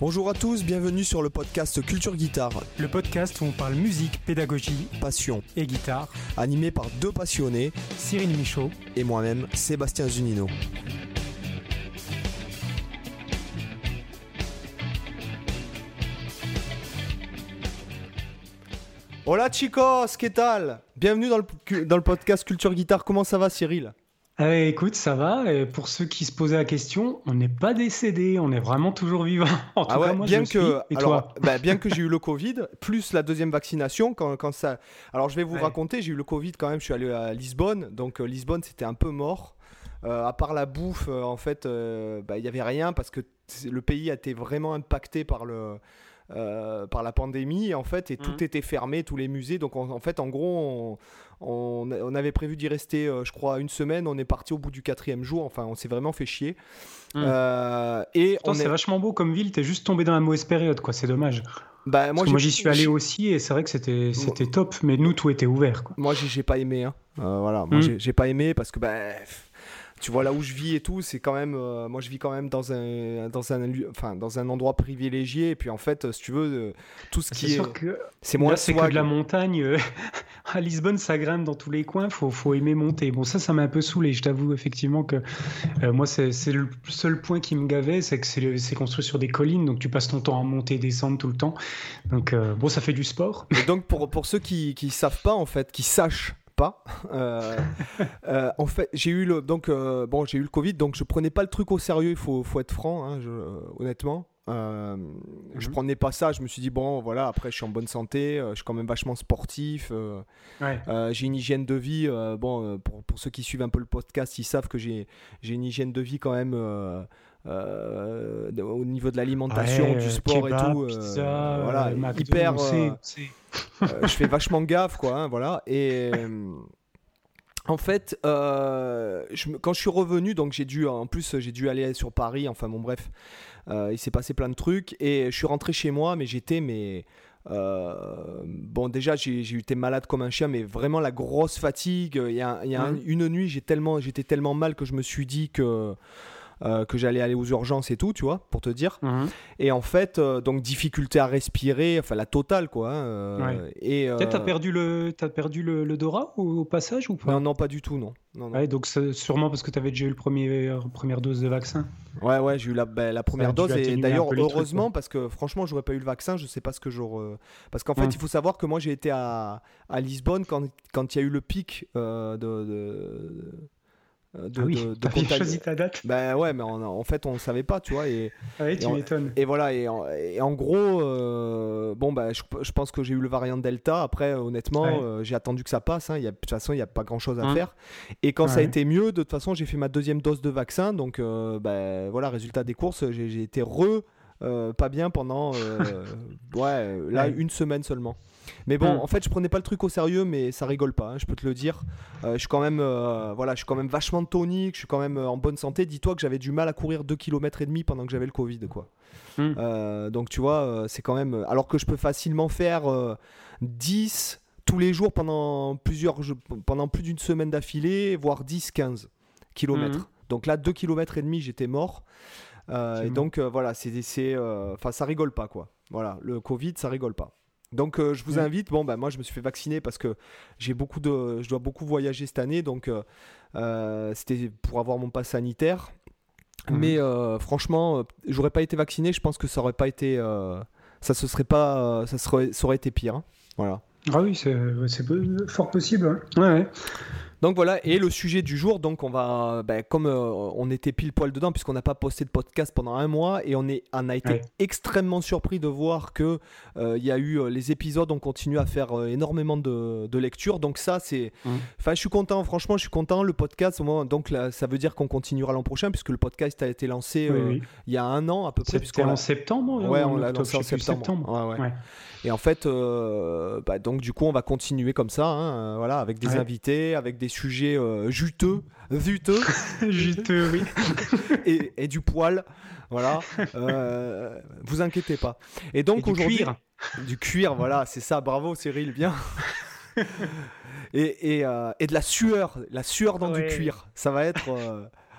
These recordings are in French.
Bonjour à tous, bienvenue sur le podcast Culture Guitare. Le podcast où on parle musique, pédagogie, passion et guitare. Animé par deux passionnés, Cyril Michaud et moi-même, Sébastien Zunino. Hola chicos, ¿qué tal? Bienvenue dans le, dans le podcast Culture Guitare. Comment ça va Cyril? Ah écoute, ça va. Et pour ceux qui se posaient la question, on n'est pas décédé, on est vraiment toujours vivant. En ah ouais, bien, que, Et toi bah, bien que j'ai eu le Covid, plus la deuxième vaccination, quand, quand ça. Alors je vais vous raconter, j'ai eu le Covid quand même. Je suis allé à Lisbonne, donc euh, Lisbonne c'était un peu mort. Euh, à part la bouffe, euh, en fait, bah, il n'y avait rien parce que le pays a été vraiment impacté par le euh, par la pandémie en fait et tout mhm. était fermé, tous les musées. Donc en fait, en gros, on, on, avait prévu d'y rester, euh, je crois, une semaine. On est parti au bout du quatrième jour. Enfin, on s'est vraiment fait chier. Mhm. Euh, et c'est vachement beau comme ville. T'es juste tombé dans la mauvaise période, quoi. C'est dommage. Bah, moi, moi j'y suis allé aussi et c'est vrai que c'était c'était top, mais nous tout était ouvert. Quoi. Moi j'ai pas aimé, hein. voilà, moi mhm. j'ai pas aimé parce que bah, tu vois là où je vis et tout, c'est quand même, euh, moi je vis quand même dans un, dans un, enfin dans un endroit privilégié. Et puis en fait, si tu veux, euh, tout ce qui est, c'est moins c'est que de la montagne. Euh, à Lisbonne, ça grimpe dans tous les coins. Faut, faut aimer monter. Bon, ça, ça m'a un peu saoulé. Je t'avoue effectivement que moi, c'est le seul point qui me gavait, c'est que c'est construit sur des collines, donc tu passes ton temps à monter et descendre tout le temps. Donc bon, ça fait du sport. Et donc pour pour ceux qui qui savent pas en fait, qui sachent pas. Euh, euh, en fait, j'ai eu le donc euh, bon, j'ai eu le Covid, donc je prenais pas le truc au sérieux. Il faut, faut être franc, hein, honnêtement. Je mhm. prenais pas ça. Je me suis dit bon, voilà. Après, je suis en bonne santé. je suis quand même vachement sportif. j'ai une hygiène de vie. bon, pour, pour, ceux qui suivent un peu le podcast, ils savent que j'ai j'ai une hygiène de vie quand même. Au niveau de l'alimentation, du sport et tout, voilà, hyper. Euh, je fais vachement gaffe, quoi. Hein, voilà. Et. Euh, en fait, euh, je, quand je suis revenu, donc j'ai dû, en plus j'ai dû aller sur Paris, enfin bon bref, il s'est passé plein de trucs et je suis rentré chez moi, mais j'étais mais bon déjà j'ai été malade comme un chien, mais vraiment la grosse fatigue. Il y a, mmh. une nuit j'ai tellement j'étais tellement mal que je me suis dit que euh, que j'allais aller aux urgences et tout, tu vois, pour te dire. Mhm. Et en fait, euh, donc difficulté à respirer, enfin la totale, quoi. Hein, euh, et t'as perdu le, as perdu le, le Dora au, passage ou pas? Non, non, pas du tout, non. non, Ouais, donc sûrement parce que tu avais déjà eu le premier première dose de vaccin. Ouais, ouais, j'ai eu la, ben, la première dose et d'ailleurs heureusement parce que franchement, j'aurais pas eu le vaccin, je sais pas ce que j'aurais. Parce qu'en fait, il faut savoir que moi j'ai été à, à Lisbonne quand quand il y a eu le pic de, de euh, de, ah oui, de, choisi ta date Ben ouais, mais en, fait, on ne savait pas, tu vois. Et, ah oui, tu m'étonnes. Et voilà, et en, et en gros, euh, bon, ben, je, je, pense que j'ai eu le variant Delta. Après, honnêtement, euh, j'ai attendu que ça passe. Hein. Y a, de toute façon, il n'y a pas grand-chose à hein. faire. Et quand ça a été mieux, de toute façon, j'ai fait ma deuxième dose de vaccin. Donc, ben, voilà, résultat des courses, j'ai été re... pas bien pendant ouais, là, une semaine seulement. Mais bon, hmm. en fait, je prenais pas le truc au sérieux, mais ça rigole pas, hein, je peux te le dire. Euh, je suis quand même, euh, voilà, je suis quand même vachement tonique, je suis quand même euh, en bonne santé. Dis-toi que j'avais du mal à courir 2 km et demi pendant que j'avais le Covid, quoi. Hmm. donc tu vois, c'est quand même. Alors que je peux facilement faire 10 tous les jours pendant plusieurs, pendant plus d'une semaine d'affilée, voire 10-15 km. Hmm. Donc là, 2 km et demi, j'étais mort. et donc voilà, c'est, enfin, ça rigole pas, quoi. Voilà, le Covid, ça rigole pas. Donc euh, je vous invite, bon bah moi je me suis fait vacciner parce que j'ai beaucoup de, je dois beaucoup voyager cette année, donc euh, euh, c'était pour avoir mon pass sanitaire. Mhm. Mais franchement, j'aurais pas été vacciné, je pense que ça aurait pas été, ça se serait pas, ça serait, ça aurait été pire. Hein. Voilà. Ah oui, c'est fort possible. Hein. Ouais. ouais. Donc voilà, et le sujet du jour, donc on va, ben, comme euh, on était pile poil dedans, puisqu'on n'a pas posté de podcast pendant un mois, et on, est, on a été extrêmement surpris de voir que euh, il y a eu euh, les épisodes, on continue à faire énormément de, de lectures. Donc ça, c'est, mmh. enfin, je suis content. Franchement, je suis content. Le podcast, donc là, ça veut dire qu'on continuera l'an prochain, puisque le podcast a été lancé il y a un an à peu près. C'était en septembre. Ouais, on l'a lancé en septembre. Ouais, et en fait, bah, donc du coup, on va continuer comme ça, hein, voilà, avec des invités, avec des sujets euh, juteux, juteux, juteux, oui, et, du poil, voilà. Euh, vous inquiétez pas. Et donc aujourd'hui, cuir. du cuir, voilà, c'est ça. Bravo, Cyril, bien. et, et, euh, et, de la sueur, la sueur dans du cuir. Ça va être.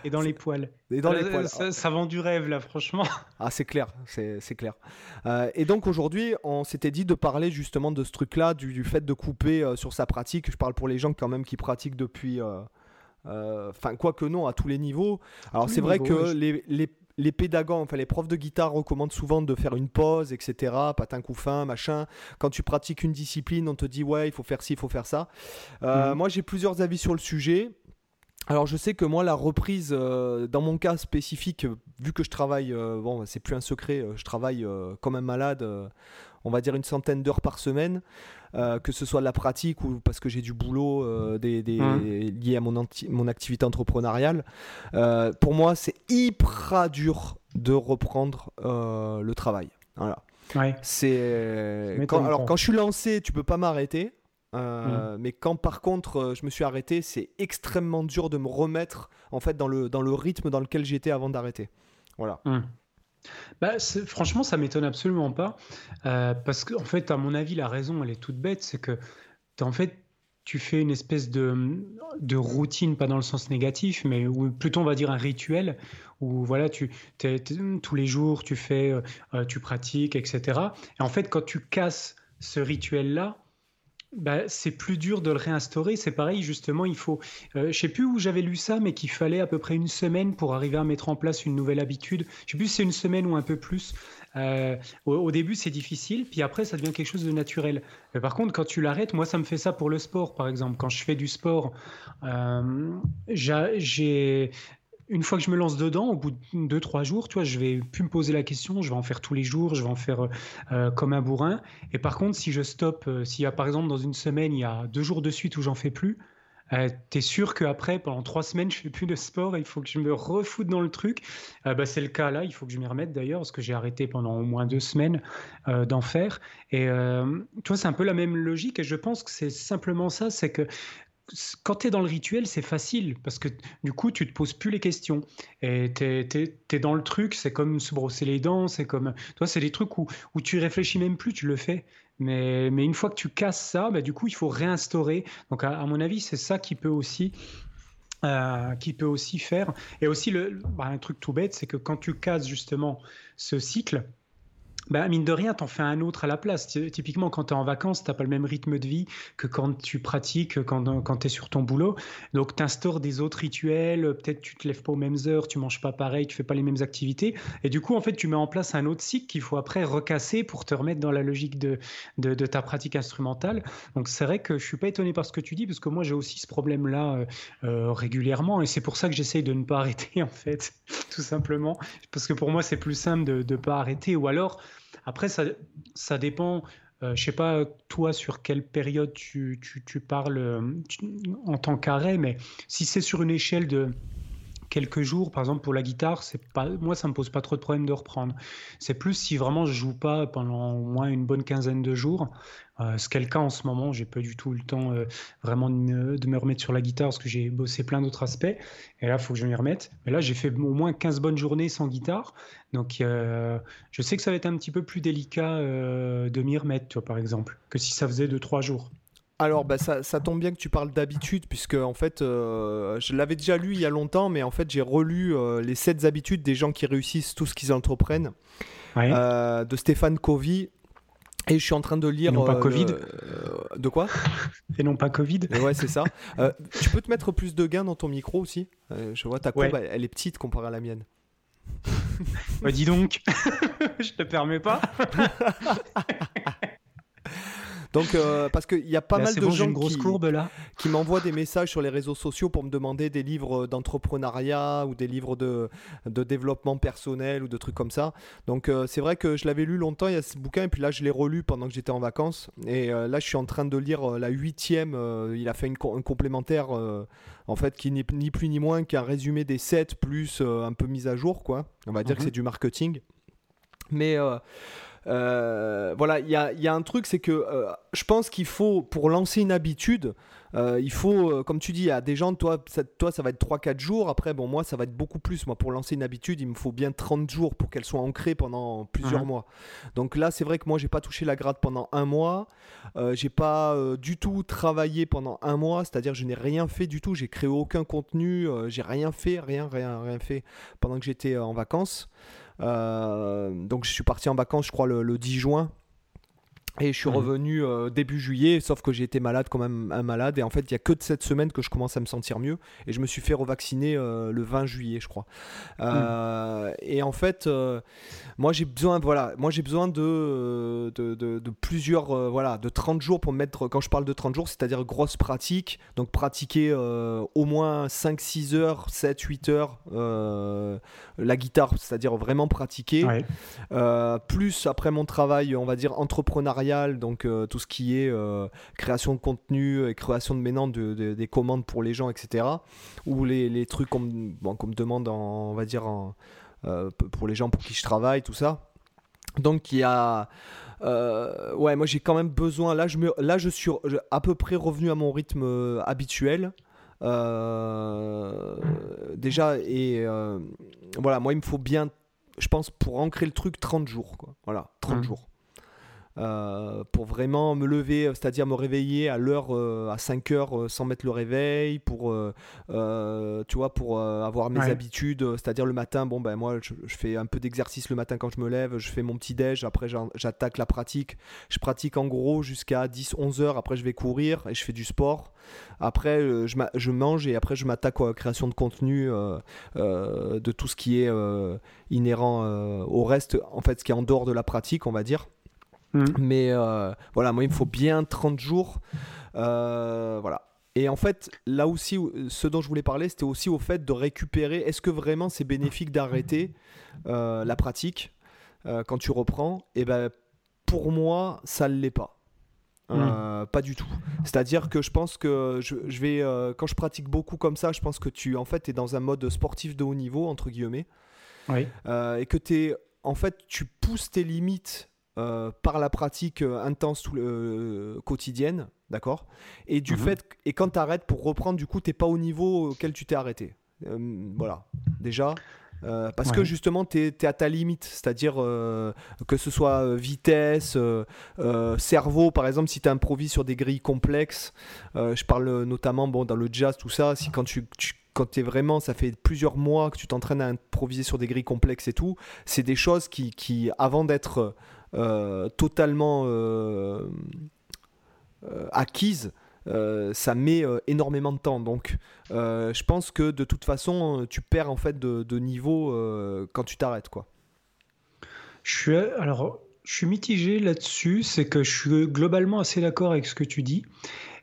Et dans les poils. Et dans les poils. Ça, vend du rêve, là, franchement. Ah, c'est clair, c'est clair. Euh, et donc aujourd'hui, on s'était dit de parler justement de ce truc-là, du, fait de couper euh, sur sa pratique. Je parle pour les gens quand même qui pratiquent depuis. Enfin, quoi que non, à tous les niveaux. Alors, c'est vrai que les, les, les pédagogues, enfin les profs de guitare recommandent souvent de faire une pause, etc. Patin coup fin, machin. Quand tu pratiques une discipline, on te dit ouais, il faut faire ci, il faut faire ça. Euh, mhm. Moi, j'ai plusieurs avis sur le sujet. Alors je sais que moi la reprise, euh, dans mon cas spécifique, vu que je travaille, euh, bon c'est plus un secret, je travaille comme un malade, on va dire une centaine d'heures par semaine. Euh, que ce soit la pratique ou parce que j'ai du boulot euh, des, mmh. lié à mon, mon activité entrepreneuriale. Euh, pour moi, c'est hyper dur de reprendre le travail. Voilà. C'est alors quand je suis lancé, tu peux pas m'arrêter. Mmh. Mais quand par contre je me suis arrêté, c'est extrêmement dur de me remettre en fait dans le, dans le rythme dans lequel j'étais avant d'arrêter. Voilà. Mmh. Bah, franchement, ça m'étonne absolument pas. Euh, parce qu'en en fait, à mon avis, la raison, elle est toute bête. C'est que, en fait, tu fais une espèce de, de, routine, pas dans le sens négatif, mais ou plutôt, on va dire, un rituel où, voilà, tu, tous les jours, tu fais, euh, tu pratiques, etc. Et en fait, quand tu casses ce rituel-là, bah, c'est plus dur de le réinstaurer. C'est pareil, justement, il faut. Euh, je sais plus où j'avais lu ça, mais qu'il fallait à peu près une semaine pour arriver à mettre en place une nouvelle habitude. Je sais plus si c'est une semaine ou un peu plus. Euh, au, début, c'est difficile, puis après, ça devient quelque chose de naturel. Par contre, quand tu l'arrêtes, moi, ça me fait ça pour le sport, par exemple. Quand je fais du sport, euh, j'ai une fois que je me lance dedans, au bout de 2-3 jours, tu vois, je vais plus me poser la question, je vais en faire tous les jours, je vais en faire euh, comme un bourrin. Et par contre, si je stoppe, euh, s'il y a par exemple dans une semaine, il y a deux jours de suite où j'en fais plus, euh, tu es sûr qu'après, pendant trois semaines, je fais plus de sport, il faut que je me refoute dans le truc? bah, c'est le cas là, il faut que je m'y remette d'ailleurs, parce que j'ai arrêté pendant au moins deux semaines d'en faire. Et tu vois, c'est un peu la même logique, et je pense que c'est simplement ça, c'est que quand tu es dans le rituel, c'est facile parce que du coup, tu te poses plus les questions. Et tu es, dans le truc, c'est comme se brosser les dents, c'est comme. Toi, c'est des trucs où, où tu réfléchis même plus, tu le fais. Mais, mais une fois que tu casses ça, bah, du coup, il faut réinstaurer. Donc, à, mon avis, c'est ça qui peut aussi. Euh, qui peut aussi faire. Et aussi, le, bah, un truc tout bête, c'est que quand tu casses justement ce cycle, bah, mine de rien, t'en fais un autre à la place. Typiquement, quand tu es en vacances, t'as pas le même rythme de vie que quand tu pratiques, quand, quand tu es sur ton boulot. Donc, tu instaures des autres rituels. Peut-être tu te lèves pas aux mêmes heures, tu manges pas pareil, tu fais pas les mêmes activités. Et du coup, en fait, tu mets en place un autre cycle qu'il faut après recasser pour te remettre dans la logique de, de, ta pratique instrumentale. Donc, c'est vrai que je suis pas étonné par ce que tu dis, parce que moi, j'ai aussi ce problème-là euh, euh, régulièrement. Et c'est pour ça que j'essaye de ne pas arrêter, en fait, tout simplement. Parce que pour moi, c'est plus simple de ne pas arrêter. Ou alors, après, ça, dépend. Euh, je sais pas, toi, sur quelle période tu, parles euh, en tant qu'arrêt, mais si c'est sur une échelle de quelques jours, par exemple pour la guitare, c'est pas, moi ça me pose pas trop de problème de reprendre. C'est plus si vraiment je joue pas pendant au moins une bonne quinzaine de jours, euh, ce qui est le cas en ce moment. J'ai pas du tout le temps euh, vraiment de me, remettre sur la guitare parce que j'ai bossé plein d'autres aspects. Et là, il faut que je m'y remette. Mais là, j'ai fait au moins 15 bonnes journées sans guitare. Donc, euh, je sais que ça va être un petit peu plus délicat de m'y remettre, toi, par exemple, que si ça faisait 2-3 jours. Alors, bah, ça, ça, tombe bien que tu parles d'habitude, puisque en fait, euh, je l'avais déjà lu il y a longtemps, mais en fait, j'ai relu euh, les 7 habitudes des gens qui réussissent tout ce qu'ils entreprennent euh, de Stéphane Covey. Et je suis en train de lire. Et non pas Covid. de quoi? Et non pas Covid. ouais, c'est ça. tu peux te mettre plus de gains dans ton micro aussi? Je vois ta courbe, elle, est petite comparée à la mienne. bah, dis donc, je te permets pas. Donc, euh, parce qu'il y a pas mal de gens qui, qui m'envoient des messages sur les réseaux sociaux pour me demander des livres d'entrepreneuriat ou des livres de, de, développement personnel ou de trucs comme ça. Donc, euh, c'est vrai que je l'avais lu longtemps, il y a ce bouquin, et puis là, je l'ai relu pendant que j'étais en vacances. Et euh, là, je suis en train de lire la huitième. il a fait une, un complémentaire, en fait, qui n'est ni plus ni moins qu'un résumé des sept plus un peu mise à jour, quoi. On va dire que mhm. c'est du marketing. Mais voilà, il y a, y a, un truc, c'est que je pense qu'il faut, pour lancer une habitude, euh, il faut, euh, comme tu dis, à des gens, toi, ça, toi, ça va être 3-4 jours. Après, bon, moi, ça va être beaucoup plus. Moi, pour lancer une habitude, il me faut bien 30 jours pour qu'elle soit ancrée pendant plusieurs mhm. mois. Donc là, c'est vrai que moi, j'ai pas touché la gratte pendant un mois. Euh, j'ai pas euh, du tout travaillé pendant un mois. C'est-à-dire, je n'ai rien fait du tout. J'ai créé aucun contenu. j'ai rien fait, rien, rien, rien fait pendant que j'étais en vacances. Donc, je suis parti en vacances, je crois, le 10 juin. Et je suis mhm. revenu euh, début juillet, sauf que j'ai été malade quand même un malade. Et en fait, il n'y a que de cette semaine que je commence à me sentir mieux. Et je me suis fait revacciner euh, le 20 juillet, je crois. Euh, et en fait, moi j'ai besoin, voilà, moi j'ai besoin de, de, de, plusieurs, voilà, de 30 jours pour me mettre. Quand je parle de 30 jours, c'est-à-dire grosse pratique. Donc pratiquer au moins 5, 6 heures, 7, 8 heures la guitare, c'est-à-dire vraiment pratiquer. plus après mon travail, on va dire entrepreneurial donc euh, tout ce qui est euh, création de contenu et création de maintenant de, des commandes pour les gens, etc. Ou les, trucs qu'on me demande, on va dire, euh, pour les gens pour qui je travaille, tout ça. Donc il y a... ouais, moi j'ai quand même besoin. Là je, me, là, je suis à peu près revenu à mon rythme habituel. déjà, et voilà, moi il me faut bien, je pense, pour ancrer le truc, 30 jours. Quoi. Voilà, 30 mmh. jours. Euh, pour vraiment me lever, c'est-à-dire me réveiller à l'heure, euh, à 5 heures euh, sans mettre le réveil, pour, tu vois, pour avoir mes habitudes, c'est-à-dire le matin, bon ben moi je, fais un peu d'exercice le matin quand je me lève, je fais mon petit déj, après j'attaque la pratique, je pratique en gros jusqu'à 10-11 heures, après je vais courir et je fais du sport, après je, je mange et après je m'attaque à la création de contenu, de tout ce qui est inhérent au reste, en fait ce qui est en dehors de la pratique on va dire. Mm. Mais euh, voilà, moi, il me faut bien 30 jours. Euh, voilà. Et en fait, là aussi, ce dont je voulais parler, c'était aussi au fait de récupérer. Est-ce que vraiment c'est bénéfique d'arrêter euh, la pratique quand tu reprends? Et eh ben, pour moi, ça ne l'est pas. Mm. pas du tout. C'est-à-dire que je pense que je, vais, quand je pratique beaucoup comme ça, je pense que tu en fait es dans un mode sportif de haut niveau entre guillemets, oui. et que es, en fait tu pousses tes limites euh, par la pratique euh, intense euh, quotidienne, d'accord? Et du mhm. fait et quand tu arrêtes pour reprendre, du coup, t'es pas au niveau auquel tu t'es arrêté. voilà, déjà. parce que justement, tu es, à ta limite, c'est-à-dire que ce soit vitesse, cerveau, par exemple, si tu improvises sur des grilles complexes, je parle notamment bon, dans le jazz, tout ça, si quand tu, quand tu es vraiment, ça fait plusieurs mois que tu t'entraînes à improviser sur des grilles complexes et tout, c'est des choses qui, qui avant d'être totalement euh, euh, acquise, ça met énormément de temps. Donc, je pense que de toute façon, tu perds en fait de, niveau quand tu t'arrêtes, quoi. Je suis alors, je suis mitigé là-dessus. C'est que je suis globalement assez d'accord avec ce que tu dis,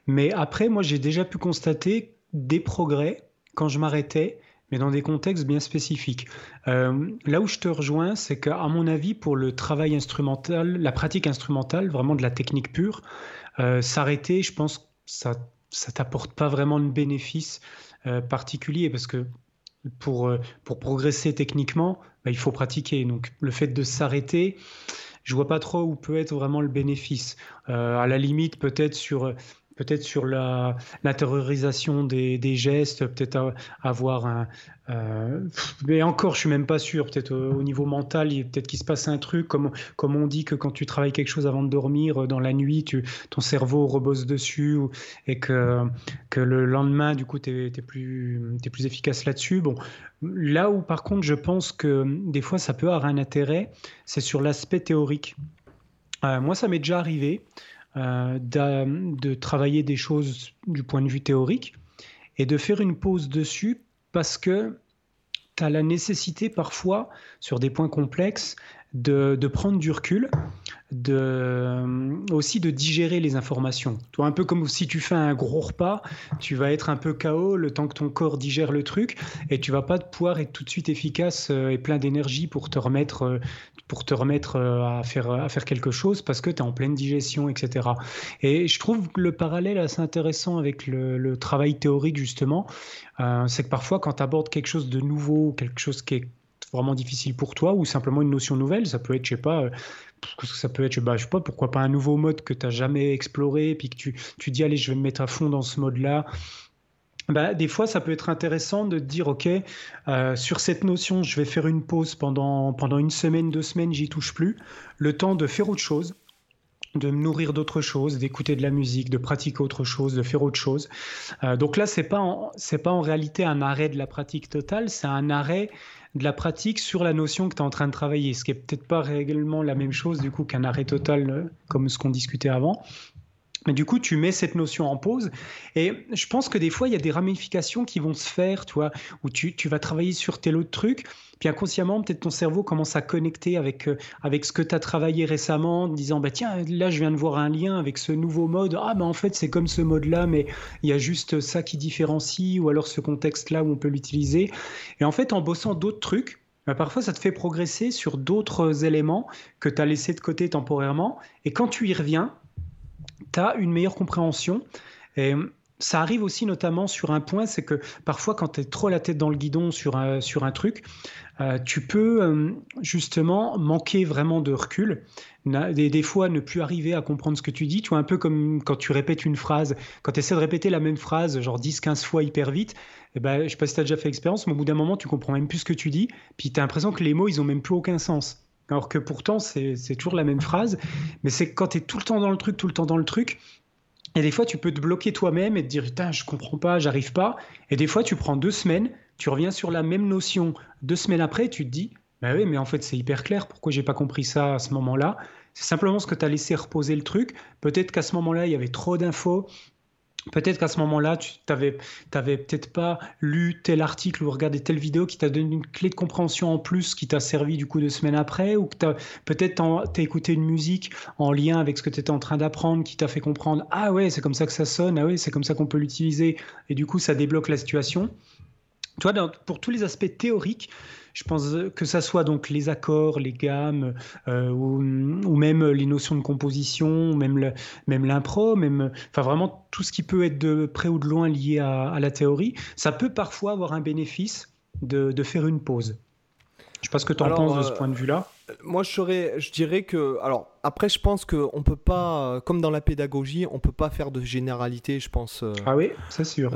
mais après, moi, j'ai déjà pu constater des progrès quand je m'arrêtais mais dans des contextes bien spécifiques. Euh, là où je te rejoins, c'est qu'à mon avis, pour le travail instrumental, la pratique instrumentale, vraiment de la technique pure, euh, s'arrêter, je pense, ça ça t'apporte pas vraiment de bénéfice euh, particulier parce que pour, pour progresser techniquement, bah, il faut pratiquer. Donc le fait de s'arrêter, je vois pas trop où peut être vraiment le bénéfice. à la limite, peut-être sur peut-être sur la, des, gestes, peut-être avoir un. Euh, mais encore, je suis même pas sûr. Peut-être au, niveau mental, peut-être qu'il se passe un truc, comme, comme on dit que quand tu travailles quelque chose avant de dormir, euh, dans la nuit, ton cerveau rebosse dessus et que, que le lendemain, du coup, tu es, plus, plus efficace là-dessus. Bon, là où par contre, je pense que des fois, ça peut avoir un intérêt, c'est sur l'aspect théorique. Euh, moi, ça m'est déjà arrivé. Euh, de travailler des choses du point de vue théorique et de faire une pause dessus parce que tu as la nécessité parfois, sur des points complexes, de, prendre du recul, de, aussi de digérer les informations. Toi, un peu comme si tu fais un gros repas, tu vas être un peu KO le temps que ton corps digère le truc et tu vas pas pouvoir être tout de suite efficace euh, et plein d'énergie pour te remettre euh, pour te remettre euh, à faire, à faire quelque chose parce que tu es en pleine digestion, etc. Et je trouve le parallèle assez intéressant avec le, travail théorique, justement. Euh, c'est que parfois, quand tu abordes quelque chose de nouveau, quelque chose qui est vraiment difficile pour toi ou simplement une notion nouvelle. Ça peut être, je sais pas, ça peut être, bah, je sais pas, pourquoi pas un nouveau mode que tu n'as jamais exploré, puis que tu, tu dis, allez, je vais me mettre à fond dans ce mode-là. Bah, des fois, ça peut être intéressant de dire, OK, euh, sur cette notion, je vais faire une pause pendant, pendant une semaine, deux semaines, j'y touche plus. Le temps de faire autre chose, de me nourrir d'autres choses, d'écouter de la musique, de pratiquer autre chose, de faire autre chose. Euh, donc là, c'est pas pas en réalité un arrêt de la pratique totale, c'est un arrêt de la pratique sur la notion que tu es en train de travailler, ce qui est peut-être pas réellement la même chose du coup qu'un arrêt total euh, comme ce qu'on discutait avant. Mais du coup, tu mets cette notion en pause. Et je pense que des fois, il y a des ramifications qui vont se faire, tu vois, où tu, tu vas travailler sur tel autre truc. Puis inconsciemment, peut-être ton cerveau commence à connecter avec, euh, avec ce que tu as travaillé récemment, en disant bah, Tiens, là, je viens de voir un lien avec ce nouveau mode. Ah, bah, en fait, c'est comme ce mode-là, mais il y a juste ça qui différencie, ou alors ce contexte-là où on peut l'utiliser. Et en fait, en bossant d'autres trucs, bah, parfois, ça te fait progresser sur d'autres éléments que tu as laissés de côté temporairement. Et quand tu y reviens, tu as une meilleure compréhension. Et ça arrive aussi notamment sur un point, c'est que parfois quand tu es trop la tête dans le guidon sur un, sur un truc, euh, tu peux euh, justement manquer vraiment de recul, des, des, fois ne plus arriver à comprendre ce que tu dis, tu vois, un peu comme quand tu répètes une phrase, quand tu essaies de répéter la même phrase genre 10-15 fois hyper vite, eh ben, je sais pas si tu as déjà fait l'expérience, mais au bout d'un moment tu comprends même plus ce que tu dis, puis tu as l'impression que les mots ils ont même plus aucun sens. Alors que pourtant, c'est toujours la même phrase. Mais c'est quand tu es tout le temps dans le truc, tout le temps dans le truc. Et des fois, tu peux te bloquer toi-même et te dire, putain, je comprends pas, j'arrive pas. Et des fois, tu prends deux semaines, tu reviens sur la même notion. Deux semaines après, tu te dis, bah oui, mais en fait, c'est hyper clair. Pourquoi j'ai pas compris ça à ce moment-là? C'est simplement ce que tu as laissé reposer le truc. Peut-être qu'à ce moment-là, il y avait trop d'infos. Peut-être qu'à ce moment-là, tu n'avais peut-être pas lu tel article ou regardé telle vidéo qui t'a donné une clé de compréhension en plus qui t'a servi du coup deux semaines après, ou que peut-être tu as écouté une musique en lien avec ce que tu étais en train d'apprendre qui t'a fait comprendre Ah ouais, c'est comme ça que ça sonne, ah ouais, c'est comme ça qu'on peut l'utiliser, et du coup ça débloque la situation. Toi, pour tous les aspects théoriques, je pense que ça soit donc les accords, les gammes, euh, ou, même les notions de composition, même même l'impro, même, enfin vraiment tout ce qui peut être de près ou de loin lié à, la théorie, ça peut parfois avoir un bénéfice de, de faire une pause. Je sais pas ce que tu en penses de ce euh, point de vue-là. Moi, je, serais, je dirais que. Alors, après, je pense qu'on peut pas, comme dans la pédagogie, on peut pas faire de généralité, je pense. Euh, ah oui, c'est sûr.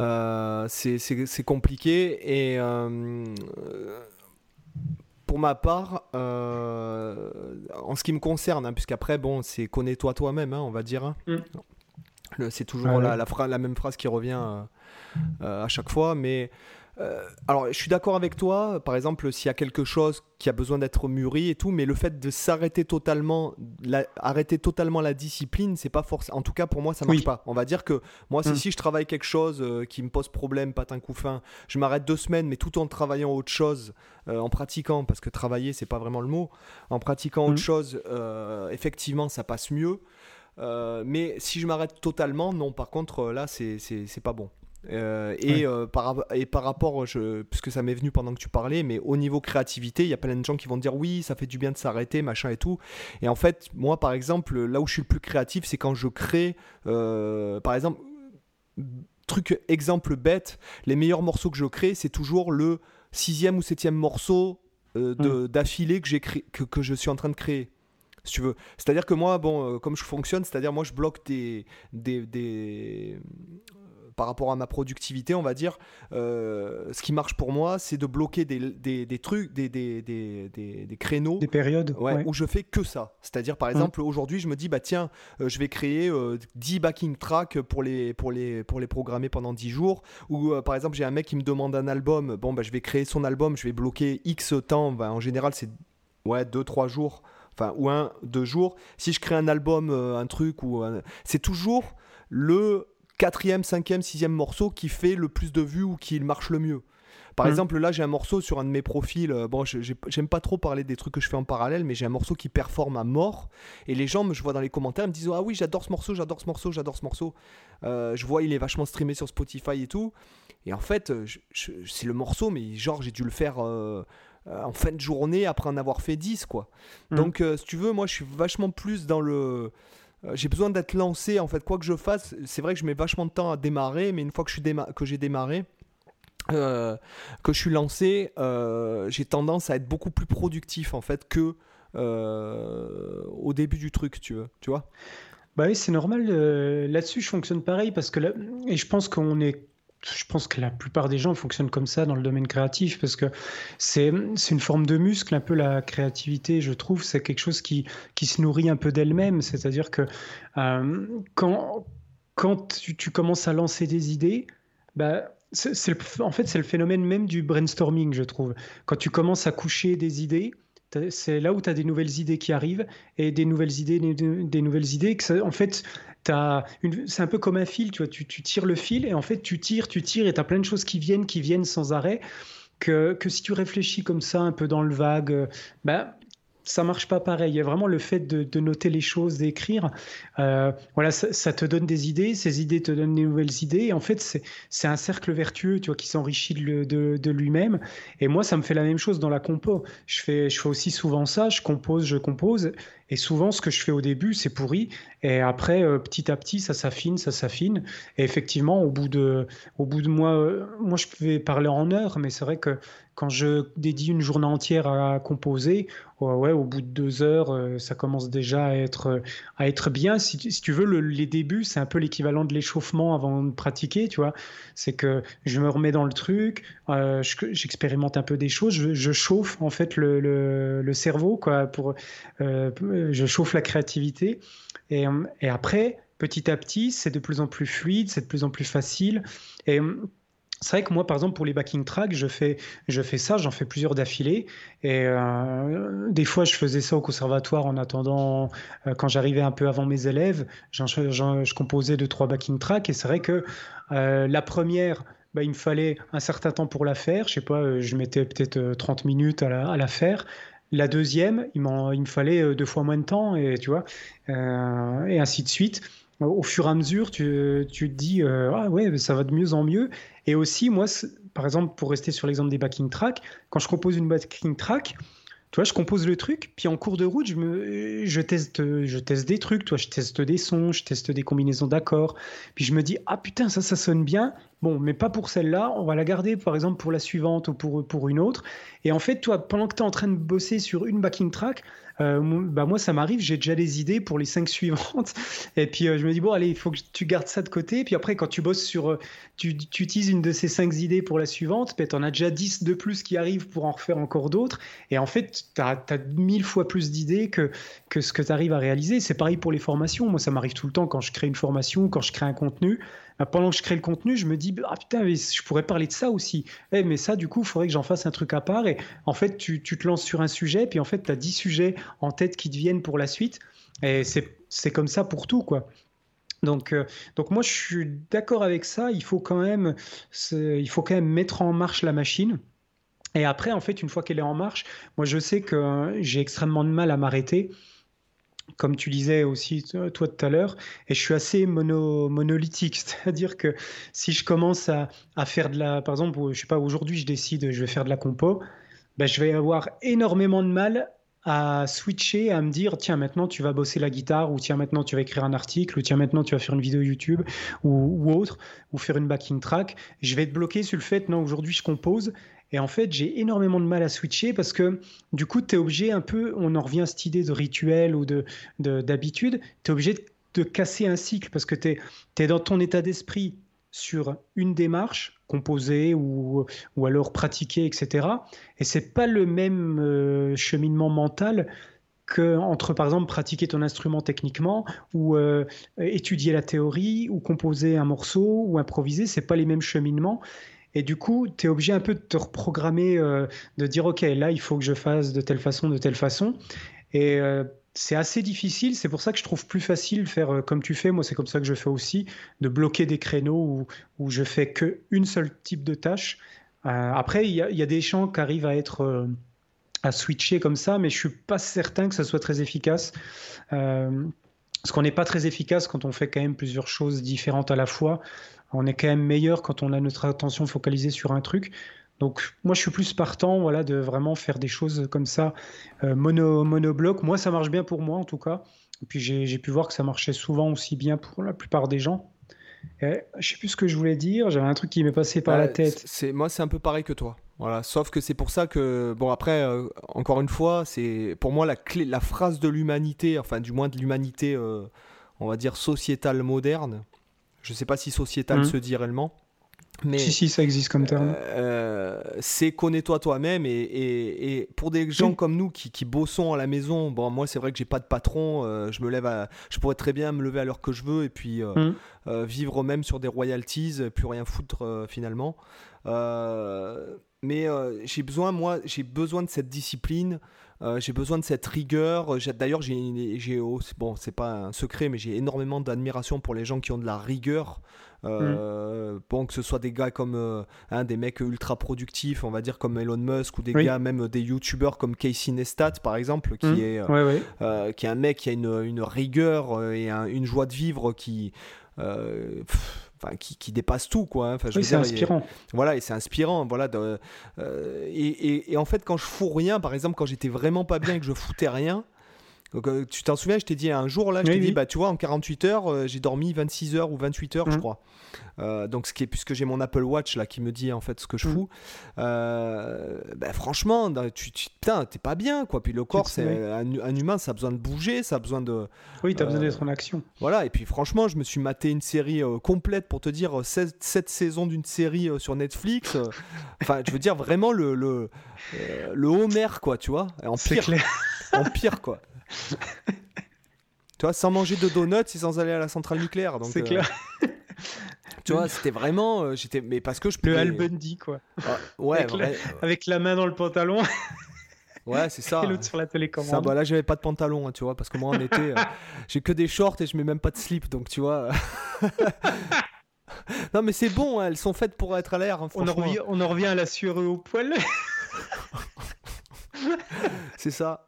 c'est compliqué. Et pour ma part, euh, en ce qui me concerne, hein, puisqu'après, bon, c'est connais-toi toi-même, hein, on va dire. Hein. Mm. C'est toujours la, la, même phrase qui revient euh, euh, à chaque fois, mais euh, alors, je suis d'accord avec toi, par exemple, s'il y a quelque chose qui a besoin d'être mûri et tout, mais le fait de s'arrêter totalement, arrêter totalement la discipline, c'est pas forcément. En tout cas, pour moi, ça marche pas. On va dire que moi, si je travaille quelque chose euh, qui me pose problème, patin couffin, je m'arrête deux semaines, mais tout en travaillant autre chose, euh, en pratiquant, parce que travailler, c'est pas vraiment le mot, en pratiquant autre mm. chose, effectivement, ça passe mieux. mais si je m'arrête totalement, non, par contre, là, c'est pas bon. Euh, et, euh, par, et par rapport, je, puisque ça m'est venu pendant que tu parlais, mais au niveau créativité, il y a plein de gens qui vont dire oui, ça fait du bien de s'arrêter, machin et tout. Et en fait, moi, par exemple, là où je suis le plus créatif, c'est quand je crée, euh, par exemple, truc exemple bête, les meilleurs morceaux que je crée, c'est toujours le sixième ou septième morceau d'affilée que, que, que je suis en train de créer si tu veux. C'est-à-dire que moi, bon, comme je fonctionne, c'est-à-dire moi je bloque des, des, des, par rapport à ma productivité, on va dire, euh, ce qui marche pour moi, c'est de bloquer des, des, trucs, des, des, créneaux. Des périodes. Où je fais que ça. C'est-à-dire, par mmh. exemple, aujourd'hui, je me dis, bah tiens, euh, je vais créer 10 euh, backing tracks pour les, pour, les, pour les programmer pendant 10 jours. Ou par exemple, j'ai un mec qui me demande un album. Bon, bah, je vais créer son album, je vais bloquer X temps. Bah, en général, c'est ouais, 2-3 jours. Enfin, ou un, deux jours. Si je crée un album, un truc, ou c'est toujours le quatrième, cinquième, sixième morceau qui fait le plus de vues ou qui marche le mieux. Par mmh. exemple, là, j'ai un morceau sur un de mes profils. Euh, bon, j'aime pas trop parler des trucs que je fais en parallèle, mais j'ai un morceau qui performe à mort. Et les gens, je vois dans les commentaires, me disent Ah oui, j'adore ce morceau, j'adore ce morceau, j'adore ce morceau. Euh, je vois, il est vachement streamé sur Spotify et tout. Et en fait, euh, c'est le morceau, mais genre, j'ai dû le faire. en fin de journée après en avoir fait 10 quoi. Mmh. Donc si tu veux moi je suis vachement plus dans le j'ai besoin d'être lancé en fait quoi que je fasse c'est vrai que je mets vachement de temps à démarrer mais une fois que j'ai démarré que je suis lancé, j'ai tendance à être beaucoup plus productif en fait que au début du truc, tu veux, tu vois? Bah oui, c'est normal. Là-dessus, je fonctionne pareil parce que là, et je pense qu'on est je pense que la plupart des gens fonctionnent comme ça dans le domaine créatif parce que c'est une forme de muscle, un peu la créativité, je trouve. C'est quelque chose qui, qui se nourrit un peu d'elle-même. C'est-à-dire que euh, quand, quand tu, commences à lancer des idées, bah, en fait, c'est le phénomène même du brainstorming, je trouve. Quand tu commences à coucher des idées, c'est là où tu as des nouvelles idées qui arrivent et des nouvelles idées, des, nouvelles idées. Que en fait, c'est un peu comme un fil, tu vois, tu, tires le fil et en fait tu tires, tu tires et tu as plein de choses qui viennent, qui viennent sans arrêt. Que, que, si tu réfléchis comme ça, un peu dans le vague, ben, ça marche pas pareil. Il y a vraiment le fait de, noter les choses, d'écrire. Euh, voilà, ça, te donne des idées, ces idées te donnent des nouvelles idées. Et en fait, c'est un cercle vertueux, tu vois, qui s'enrichit de, lui-même. Et moi, ça me fait la même chose dans la compo. Je fais, je fais aussi souvent ça. Je compose, je compose. Et souvent, ce que je fais au début, c'est pourri. Et après, euh, petit à petit, ça s'affine, ça s'affine. Et effectivement, au bout de, au bout de moi, euh, moi, je pouvais parler en heures, mais c'est vrai que quand je dédie une journée entière à composer, ouais, au bout de deux heures, euh, ça commence déjà à être, à être bien. Si, tu veux, les débuts, c'est un peu l'équivalent de l'échauffement avant de pratiquer, tu vois. C'est que je me remets dans le truc, j'expérimente un peu des choses, je, chauffe en fait le, le, cerveau, quoi, pour je chauffe la créativité. Et, et, après, petit à petit, c'est de plus en plus fluide, c'est de plus en plus facile. Et c'est vrai que moi, par exemple, pour les backing tracks, je fais, je fais ça, j'en fais plusieurs d'affilée. Et euh, des fois, je faisais ça au conservatoire en attendant, euh, quand j'arrivais un peu avant mes élèves, je composais deux, trois backing tracks. Et c'est vrai que euh, la première, bah, il me fallait un certain temps pour la faire. Je sais pas, je mettais peut-être 30 minutes à la, la faire. La deuxième, il, il, me fallait deux fois moins de temps, et tu vois, et ainsi de suite. Au fur et à mesure, tu, tu te dis, ah ouais, ça va de mieux en mieux. Et aussi, moi, par exemple, pour rester sur l'exemple des backing tracks, quand je compose une backing track, tu vois, je compose le truc, puis en cours de route, je, teste, je teste des trucs, toi, je teste des sons, je teste des combinaisons d'accords, puis je me dis, ah putain, ça, ça sonne bien, bon, mais pas pour celle-là, on va la garder, par exemple, pour la suivante ou pour, pour une autre. Et en fait, toi, pendant que tu es en train de bosser sur une backing track, euh, bah moi ça m'arrive, j'ai déjà des idées pour les cinq suivantes. Et puis euh, je me dis, bon, allez, il faut que tu gardes ça de côté. Puis après, quand tu bosses sur, euh, tu, utilises une de ces cinq idées pour la suivante, puis tu en as déjà dix de plus qui arrivent pour en refaire encore d'autres. Et en fait, tu as, mille fois plus d'idées que, que ce que tu arrives à réaliser. C'est pareil pour les formations. Moi, ça m'arrive tout le temps quand je crée une formation, quand je crée un contenu. Bah, pendant que je crée le contenu, je me dis ah putain, je pourrais parler de ça aussi. Eh, mais ça, du coup, il faudrait que j'en fasse un truc à part. Et en fait, tu, tu te lances sur un sujet, puis en fait, tu as 10 sujets en tête qui te viennent pour la suite. Et c'est comme ça pour tout, quoi. Donc, euh, donc moi, je suis d'accord avec ça. Il faut quand même, il faut quand même mettre en marche la machine. Et après, en fait, une fois qu'elle est en marche, moi, je sais que j'ai extrêmement de mal à m'arrêter comme tu disais aussi toi tout à l'heure, et je suis assez mono, monolithique, c'est-à-dire que si je commence à, faire de la, par exemple, je sais pas, aujourd'hui je décide, je vais faire de la compo, ben, je vais avoir énormément de mal à switcher, à me dire tiens maintenant tu vas bosser la guitare ou tiens maintenant tu vas écrire un article ou tiens maintenant tu vas faire une vidéo YouTube ou, autre ou faire une backing track. Je vais être bloqué sur le fait non aujourd'hui je compose et en fait, j'ai énormément de mal à switcher parce que du coup, tu es obligé un peu, on en revient à cette idée de rituel ou d'habitude, de, tu es obligé de, casser un cycle parce que tu es, dans ton état d'esprit sur une démarche composée ou, ou alors pratiquée, etc. Et c'est pas le même euh, cheminement mental que entre par exemple pratiquer ton instrument techniquement ou euh, étudier la théorie ou composer un morceau ou improviser, c'est pas les mêmes cheminements. Et du coup, tu es obligé un peu de te reprogrammer, euh, de dire, OK, là, il faut que je fasse de telle façon, de telle façon. Et c'est assez difficile. C'est pour ça que je trouve plus facile faire euh, comme tu fais. Moi, c'est comme ça que je fais aussi, de bloquer des créneaux où, où je fais qu'une seule type de tâche. après, il y, a des champs qui arrivent à être à switcher comme ça, mais je suis pas certain que ça soit très efficace. parce qu'on n'est pas très efficace quand on fait quand même plusieurs choses différentes à la fois on est quand même meilleur quand on a notre attention focalisée sur un truc. Donc moi je suis plus partant voilà, de vraiment faire des choses comme ça, euh, mono, monobloc. Moi ça marche bien pour moi en tout cas. Et puis j'ai pu voir que ça marchait souvent aussi bien pour la plupart des gens. Je je sais plus ce que je voulais dire. J'avais un truc qui m'est passé par la tête. C'est moi, c'est un peu pareil que toi. Voilà. Sauf que c'est pour ça que bon après, euh, encore une fois, c'est pour moi la clé, la phrase de l'humanité, enfin du moins de l'humanité, euh, on va dire sociétale moderne. Je sais pas si sociétale mmh. se dit réellement. Mais, si, si, ça existe comme terme. Euh, c'est connais-toi toi-même. Et, et, pour des gens comme nous qui, qui, bossons à la maison, bon, moi, c'est vrai que j'ai pas de patron. Euh, je me lève à, je pourrais très bien me lever à l'heure que je veux et puis euh, mm. vivre même sur des royalties, plus rien foutre finalement. mais j'ai besoin, moi, j'ai besoin de cette discipline. J'ai besoin de cette rigueur. D'ailleurs, j'ai, bon, c'est pas un secret, mais j'ai énormément d'admiration pour les gens qui ont de la rigueur euh, bon, que ce soit des gars comme euh, hein, des mecs ultra productifs, on va dire comme Elon Musk, ou des gars, même des youtubeurs comme Casey Neistat, par exemple, qui, mmh. est, euh, qui est un mec qui a une, une rigueur et une joie de vivre qui. Enfin, qui, qui, dépasse tout quoi. Hein. Enfin, oui, c'est inspirant. voilà, et c'est inspirant. Voilà, de, et, et, en fait, quand je fous rien, par exemple, quand j'étais vraiment pas bien et que je foutais rien, euh, tu t'en souviens, je t'ai dit un jour là, je t'ai dit, bah tu vois, en 48 heures, euh, j'ai dormi 26 heures ou 28 heures, je mmh. crois. Euh, donc, ce qui est, puisque j'ai mon Apple Watch là qui me dit en fait ce que je mmh. fous, bah, franchement, tu, tu t'es pas bien quoi. Puis le corps, c'est un, humain, ça a besoin de bouger, ça a besoin de. Oui, tu as besoin d'être en action. Voilà, et puis franchement, je me suis maté une série complète pour te dire 7 saisons d'une série sur Netflix. Enfin, je veux dire vraiment le, le, le Homer quoi, tu vois, en pire. Clair. en pire quoi. tu vois, sans manger de donuts et sans aller à la centrale nucléaire. C'est euh, clair. tu vois, c'était vraiment. Euh, j'étais, mais parce que je Le Al Bundy, quoi. Ah, ouais, avec, la, avec, la, main dans le pantalon. Ouais, c'est ça. Et l'autre sur la télécommande. Ça, bah là, j'avais pas de pantalon, hein, tu vois, parce que moi en été, euh, j'ai que des shorts et je mets même pas de slip, donc tu vois. non, mais c'est bon, hein, elles sont faites pour être à l'air. Hein, on, on en revient à la sueur au poil. c'est ça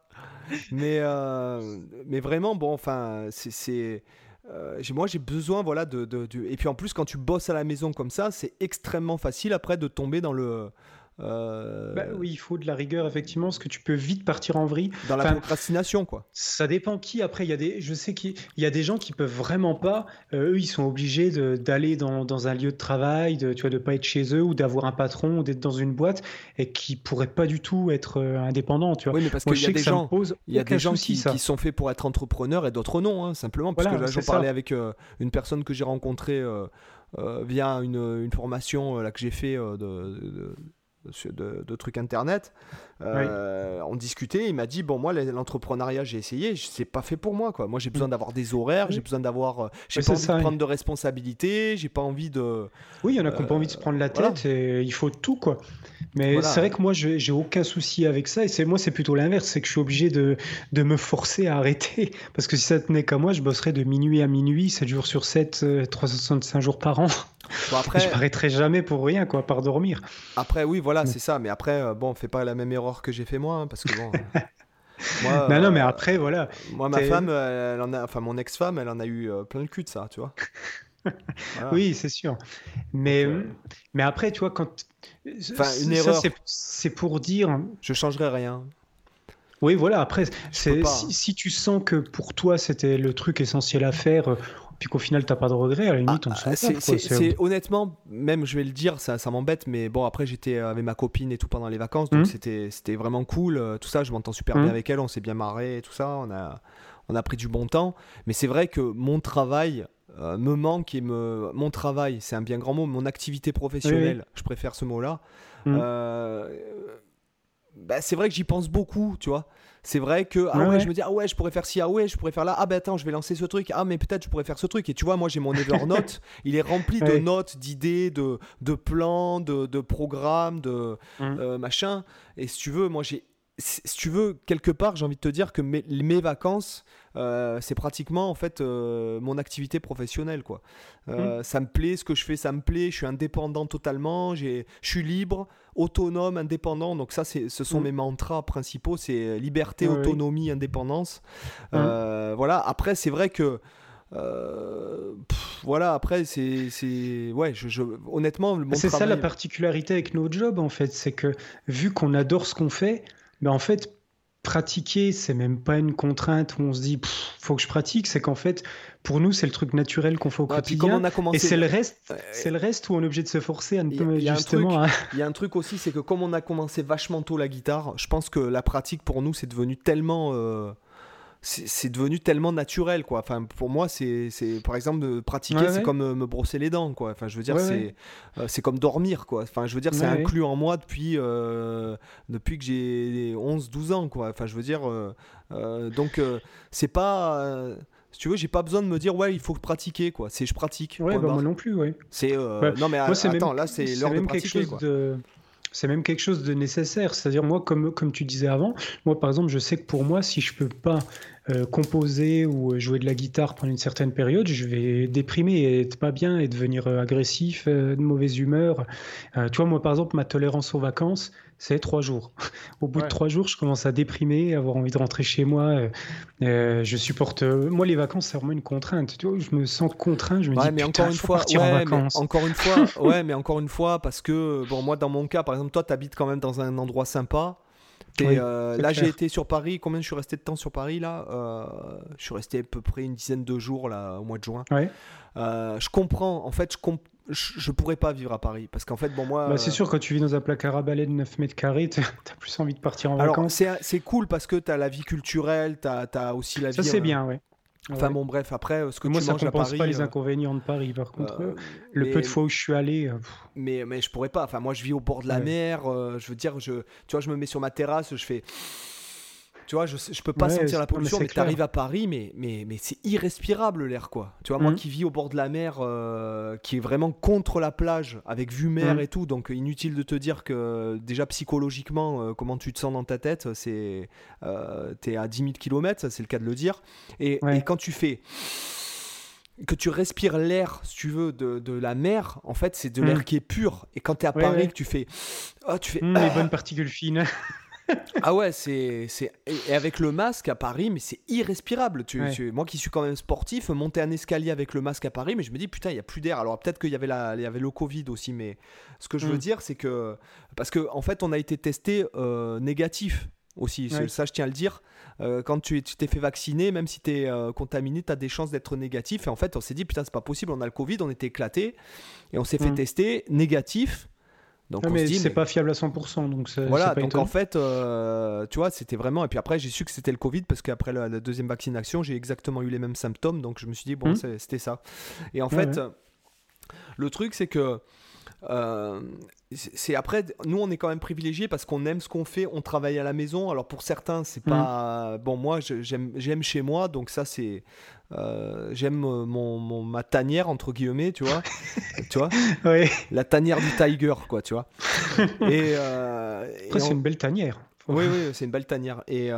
mais, euh, mais vraiment, bon, enfin, c'est. Euh, moi, j'ai besoin, voilà, de, de, Et puis en plus, quand tu bosses à la maison comme ça, c'est extrêmement facile après de tomber dans le euh, bah oui, il faut de la rigueur, effectivement, parce que tu peux vite partir en vrille. Dans la procrastination, quoi. Ça dépend qui. Après, il y a des, je sais qu'il y a des gens qui peuvent vraiment pas. Euh, eux, ils sont obligés d'aller dans, dans, un lieu de travail, de, tu vois, de pas être chez eux ou d'avoir un patron ou d'être dans une boîte et qui pourraient pas du tout être euh, indépendants, tu vois. Oui, mais parce qu'il y a des gens, il y a des gens qui, qui, sont faits pour être entrepreneurs et d'autres non, hein, simplement. Parce que là, j'en parlais avec une personne que j'ai rencontrée. via une, une formation là, que j'ai fait de, de, trucs internet. Euh, on discutait, il m'a dit bon moi l'entrepreneuriat j'ai essayé, c'est pas fait pour moi quoi. Moi j'ai besoin d'avoir des horaires, j'ai besoin d'avoir, euh, j'ai pas envie de prendre de responsabilités, j'ai pas envie de. Oui, il y en a qui n'ont pas envie de se prendre la tête et il faut tout quoi. Mais c'est vrai que moi j'ai aucun souci avec ça et moi c'est plutôt l'inverse, c'est que je suis obligé de, de me forcer à arrêter parce que si ça tenait qu'à moi je bosserais de minuit à minuit, 7 jours sur 7, 365 euh, jours par an. Bon après, je m'arrêterai jamais pour rien, quoi, par dormir. Après, oui, voilà, mm. c'est ça. Mais après, euh, bon, fais pas la même erreur que j'ai fait moi, hein, parce que bon. moi, non, non, mais euh, après, voilà. Moi, ma femme, elle en a, enfin, mon ex-femme, elle en a eu euh, plein le cul de ça, tu vois. Oui, c'est sûr. Mais, mais après, tu vois, quand. Enfin, une erreur. C'est pour dire. Je changerai rien. Oui, voilà. Après, si, si, tu sens que pour toi c'était le truc essentiel à faire, puis qu'au final t'as pas de regrets, à la limite on ah, s'en C'est honnêtement, même je vais le dire, ça, ça m'embête, mais bon après j'étais avec ma copine et tout pendant les vacances, donc mmh. c'était vraiment cool, euh, tout ça, je m'entends super bien mmh. avec elle, on s'est bien marré et tout ça, on a, on a pris du bon temps, mais c'est vrai que mon travail euh, me manque et me... mon travail, c'est un bien grand mot, mon activité professionnelle, je préfère ce mot-là. Mmh. Euh, bah, c'est vrai que j'y pense beaucoup, tu vois. C'est vrai que ah ouais, je me dis ah ouais je pourrais faire ci ah ouais je pourrais faire là. Ah ben attends je vais lancer ce truc. Ah mais peut-être je pourrais faire ce truc. Et tu vois moi j'ai mon Evernote. Il est rempli de notes d'idées de, de plans de, de programmes de mmh. euh, machin. Et si tu veux moi j'ai si tu veux, quelque part, j'ai envie de te dire que mes, mes vacances, euh, c'est pratiquement en fait euh, mon activité professionnelle. Quoi. Euh, mmh. Ça me plaît, ce que je fais, ça me plaît. Je suis indépendant totalement. Je suis libre, autonome, indépendant. Donc ça, ce sont mmh. mes mantras principaux. C'est liberté, autonomie, indépendance. Mmh. voilà. Après, c'est vrai que voilà, après, c'est. Ouais, je, honnêtement. C'est ça la particularité avec nos jobs, en fait. C'est que vu qu'on adore ce qu'on fait, mais en fait, pratiquer, c'est même pas une contrainte où on se dit faut que je pratique, c'est qu'en fait pour nous c'est le truc naturel qu'on fait au quotidien. et c'est le reste c'est le reste où on est obligé de se forcer à ne pas justement il y a un truc aussi c'est que comme on a commencé vachement tôt la guitare, je pense que la pratique pour nous c'est devenu tellement euh, c'est devenu tellement naturel quoi enfin pour moi c'est par exemple de pratiquer c'est comme euh, me brosser les dents quoi enfin je veux dire c'est euh, c'est comme dormir quoi enfin je veux dire c'est inclus en moi depuis euh, depuis que j'ai 11 12 ans quoi enfin je veux dire donc c'est pas si tu veux, j'ai pas besoin de me dire ouais, il faut pratiquer quoi. C'est je pratique. Ouais, bah, moi non plus, ouais. C'est bah, non mais attends, là c'est l'heure de pratiquer quoi. De c'est même quelque chose de nécessaire. C'est-à-dire, moi, comme, comme tu disais avant, moi, par exemple, je sais que pour moi, si je peux pas euh, composer ou jouer de la guitare pendant une certaine période, je vais déprimer et être pas bien et devenir euh, agressif, euh, de mauvaise humeur. tu vois, moi, par exemple, ma tolérance aux vacances, c'est trois jours. Au bout de trois jours, je commence à déprimer, avoir envie de rentrer chez moi. je supporte. moi, les vacances, c'est vraiment une contrainte. Tu vois, je me sens contraint. Je me dis, mais encore une fois, encore une fois, ouais, mais encore une fois, parce que bon, moi, dans mon cas, par exemple, toi, tu habites quand même dans un endroit sympa. Euh, là, j'ai été sur Paris. Combien je suis resté de temps sur Paris là? Euh, Je suis resté à peu près une dizaine de jours là au mois de juin. Euh, je comprends. En fait, je je, pourrais pas vivre à Paris parce qu'en fait bon moi bah, c'est sûr quand tu vis dans un placard à balai de 9 mètres carrés tu as plus envie de partir en Alors, vacances c'est cool parce que tu as la vie culturelle tu as, aussi la vie ça c'est bien ouais Enfin bon, bref, après, ce que moi, tu ça manges compense à Paris, pas les euh, inconvénients de Paris, par contre. Euh, le peu de fois où je suis allé. Euh, mais, mais je pourrais pas. Enfin, moi, je vis au bord de la mer. je veux dire, je, tu vois, je me mets sur ma terrasse, je fais. Tu vois, je, je peux pas sentir la pollution, mais, tu arrives à Paris, mais, mais, mais c'est irrespirable l'air, quoi. Tu vois, moi mhm. qui vis au bord de la mer, euh, qui est vraiment contre la plage, avec vue mer mhm. et tout, donc inutile de te dire que déjà psychologiquement, euh, comment tu te sens dans ta tête, c'est. Euh, T'es à 10 000 km, c'est le cas de le dire. Et, et quand tu fais que tu respires l'air, si tu veux, de, de la mer, en fait, c'est de l'air mhm. qui est pur. Et quand tu es à Paris, que tu fais. Oh, tu fais. les bonnes particules fines. ah ouais, c'est, c'est et avec le masque à Paris, mais c'est irrespirable. Tu, moi qui suis quand même sportif, monter un escalier avec le masque à Paris, mais je me dis putain, il y a plus d'air. Alors peut-être qu'il y avait la, il y avait le Covid aussi, mais ce que je veux mm. dire, c'est que parce que en fait, on a été testé euh, négatif aussi. Ça, je tiens à le dire. Euh, quand tu, t'es fait vacciner, même si tu es euh, contaminé, tu as des chances d'être négatif. Et en fait, on s'est dit, putain, c'est pas possible, on a le Covid, on était éclaté. Et on s'est fait mm. tester négatif. Donc mais c'est pas fiable à 100%. Donc voilà, pas donc en fait, euh, tu vois, c'était vraiment. Et puis après, j'ai su que c'était le Covid parce qu'après la, deuxième vaccination, j'ai exactement eu les mêmes symptômes. Donc je me suis dit, bon, hmm. c'était ça. Et en fait, le truc, c'est que. Euh, c'est après, nous on est quand même privilégiés parce qu'on aime ce qu'on fait, on travaille à la maison. Alors pour certains, c'est hmm. pas. Bon, moi j'aime chez moi, donc ça c'est. Euh, j'aime euh, mon, ma tanière entre guillemets, tu vois, tu vois, la tanière du tiger, quoi, tu vois. Et, euh, c'est une belle tanière. Oui, oui, c'est une belle tanière. Et,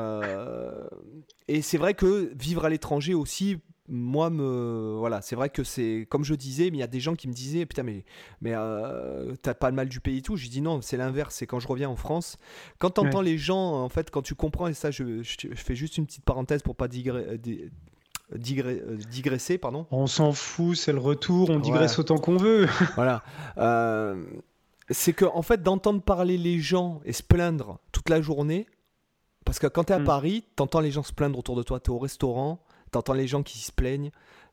et c'est vrai que vivre à l'étranger aussi, moi me voilà c'est vrai que c'est comme je disais mais il y a des gens qui me disaient putain mais mais t'as pas le mal du pays et tout je dis non c'est l'inverse c'est quand je reviens en France quand t'entends entends les gens en fait quand tu comprends et ça je, je, fais juste une petite parenthèse pour pas digresser euh, digresser, pardon. On s'en fout, c'est le retour, on digresse autant qu'on veut. voilà. Euh, c'est que, en fait, d'entendre parler les gens et se plaindre toute la journée, parce que quand tu es à mm. Paris, tu entends les gens se plaindre autour de toi, tu es au restaurant, tu entends les gens qui se plaignent,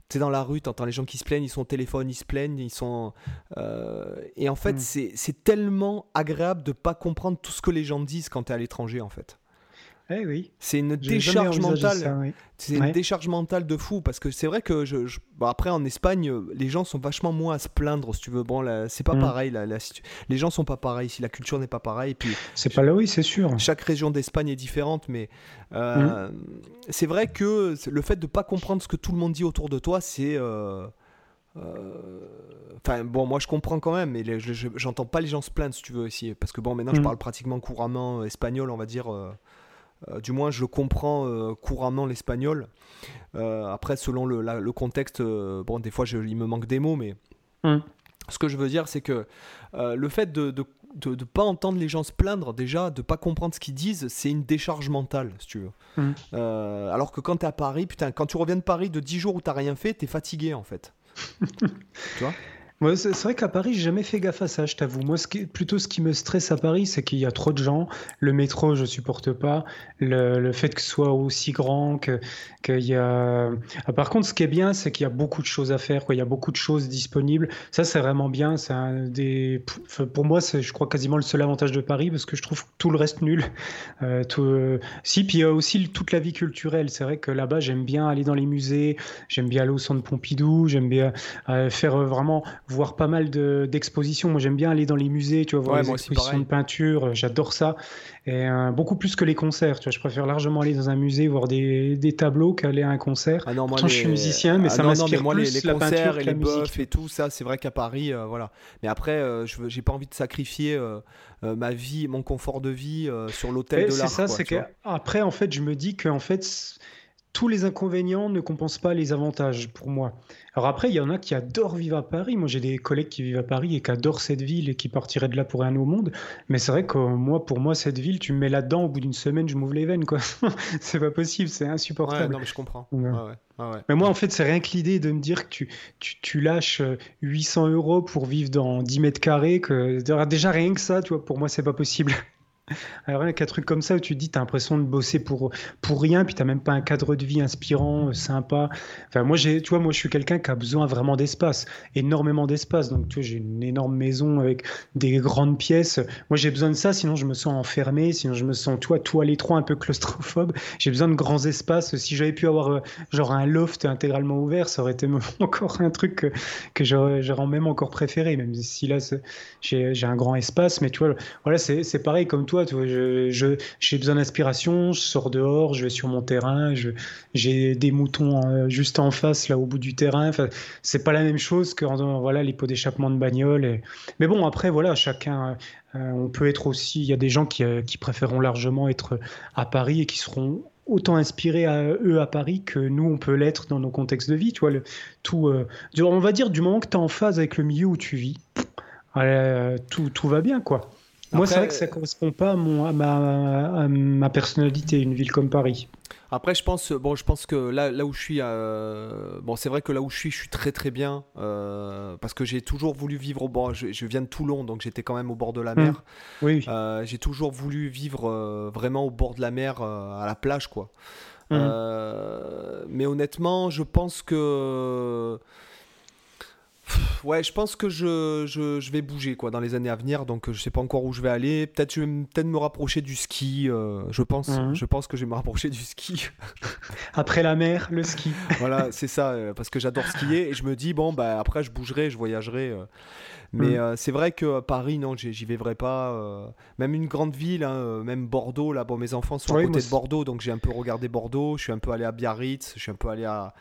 tu es dans la rue, tu entends les gens qui se plaignent, ils sont au téléphone, ils se plaignent, ils sont. Euh, et en fait, mm. c'est tellement agréable de pas comprendre tout ce que les gens disent quand tu es à l'étranger, en fait. Eh oui. C'est une décharge mentale. C'est une décharge mentale de fou parce que c'est vrai que je, après en Espagne, les gens sont vachement moins à se plaindre si tu veux. Bon, c'est pas mm. pareil. les gens sont pas pareils. Si la culture n'est pas pareille, puis c'est pas là, oui, c'est sûr. Chaque région d'Espagne est différente, mais euh, mm. c'est vrai que le fait de pas comprendre ce que tout le monde dit autour de toi, c'est euh, euh, Enfin, bon, moi je comprends quand même, mais j'entends pas les gens se plaindre si tu veux aussi. Parce que bon, maintenant je mm. parle pratiquement couramment espagnol, on va dire. Euh, du moins, je comprends euh, couramment l'espagnol. Euh, après, selon le, contexte, bon, des fois, je, il me manque des mots, mais hum. ce que je veux dire, c'est que le fait de, de pas entendre les gens se plaindre, déjà, de pas comprendre ce qu'ils disent, c'est une décharge mentale, si tu veux. Hum. alors que quand tu es à Paris, putain, quand tu reviens de Paris de 10 jours où tu rien fait, tu es fatigué, en fait. tu vois? C'est vrai qu'à Paris, j'ai jamais fait gaffe à ça, je t'avoue. Moi, ce qui, plutôt ce qui me stresse à Paris, c'est qu'il y a trop de gens. Le métro, je supporte pas. Le, fait que ce soit aussi grand, que qu'il y a. Ah, par contre, ce qui est bien, c'est qu'il y a beaucoup de choses à faire. Quoi. Il y a beaucoup de choses disponibles. Ça, c'est vraiment bien. C'est des. pour moi, c'est, je crois, quasiment le seul avantage de Paris, parce que je trouve tout le reste nul. Euh. Euh, si, puis il y a aussi toute la vie culturelle. C'est vrai que là-bas, j'aime bien aller dans les musées. J'aime bien aller au centre Pompidou. J'aime bien euh, faire vraiment voir pas mal d'expositions. Moi, j'aime bien aller dans les musées, tu vois, voir les expositions de peinture. Euh, j'adore ça. Et euh, beaucoup plus que les concerts. Tu vois, je préfère largement aller dans un musée voir des, des tableaux qu'aller à un concert. Ah non, moi, je suis musicien, mais ah ça m'inspire plus les, la concerts et les boeufs et tout ça. C'est vrai qu'à Paris, euh, voilà. Mais après, je j'ai pas envie de sacrifier ma vie, mon confort de vie sur l'hôtel de l'art. C'est ça, c'est que après, en fait, je me dis que en fait tous les inconvénients ne compensent pas les avantages pour moi. Alors après, il y en a qui adorent vivre à Paris. Moi, j'ai des collègues qui vivent à Paris et qui adorent cette ville et qui partiraient de là pour un au monde. Mais c'est vrai que moi, pour moi, cette ville, tu me mets là-dedans, au bout d'une semaine, je m'ouvre les veines, quoi. c'est pas possible, c'est insupportable. Ouais, non, mais je comprends. mais moi, en fait, c'est rien que l'idée de me dire que tu, tu, tu, lâches 800 euros pour vivre dans 10 mètres carrés, que déjà rien que ça, tu vois, pour moi, c'est pas possible. Alors, rien qu'un truc comme ça où tu te dis, tu as l'impression de bosser pour, pour rien, puis tu même pas un cadre de vie inspirant, euh, sympa. Enfin, moi, tu vois, moi, je suis quelqu'un qui a besoin vraiment d'espace, énormément d'espace. Donc, tu vois, j'ai une énorme maison avec des grandes pièces. Moi, j'ai besoin de ça, sinon je me sens enfermé, sinon je me sens, tu vois, tout à l'étroit, un peu claustrophobe. J'ai besoin de grands espaces. Si j'avais pu avoir, euh, genre, un loft intégralement ouvert, ça aurait été encore un truc que, que j'aurais même encore préféré, même si là, j'ai un grand espace. Mais tu vois, voilà, c'est pareil comme toi je, j'ai besoin d'inspiration, je sors dehors, je vais sur mon terrain, j'ai des moutons euh, juste en face, là au bout du terrain. Enfin, c'est pas la même chose que voilà les pots d'échappement de bagnole. Mais bon, après voilà, chacun. Euh, on peut être aussi. Il y a des gens qui, euh, qui préféreront largement être à Paris et qui seront autant inspirés à eux à Paris que nous on peut l'être dans nos contextes de vie. Tu vois, le, tout, on va dire du moment que tu es en phase avec le milieu où tu vis, tout, tout va bien quoi. Moi, c'est vrai que ça correspond pas à, mon, à, ma, à, ma, personnalité, une ville comme Paris. Après, je pense, bon, je pense que là, là où je suis, euh, bon, c'est vrai que là où je suis, je suis très très bien euh, parce que j'ai toujours voulu vivre au bord. Je, viens de Toulon, donc j'étais quand même au bord de la mer. Mmh. Oui. Euh, j'ai toujours voulu vivre vraiment au bord de la mer, à la plage, quoi. Mmh. mais honnêtement, je pense que Ouais, je pense que je, je, je, vais bouger quoi dans les années à venir, donc euh, je sais pas encore où je vais aller. Peut-être je vais peut-être me rapprocher du ski. Euh, je pense, mhm. je pense que je vais me rapprocher du ski. après la mer, le ski. voilà, c'est ça, euh, parce que j'adore skier et je me dis bon bah après je bougerai, je voyagerai. mais mhm. c'est vrai que Paris, non, j'y vais pas. même une grande ville, hein, même Bordeaux, là, bon, mes enfants sont à côté de Bordeaux, donc j'ai un peu regardé Bordeaux. Je suis un peu allé à Biarritz, je suis un peu allé à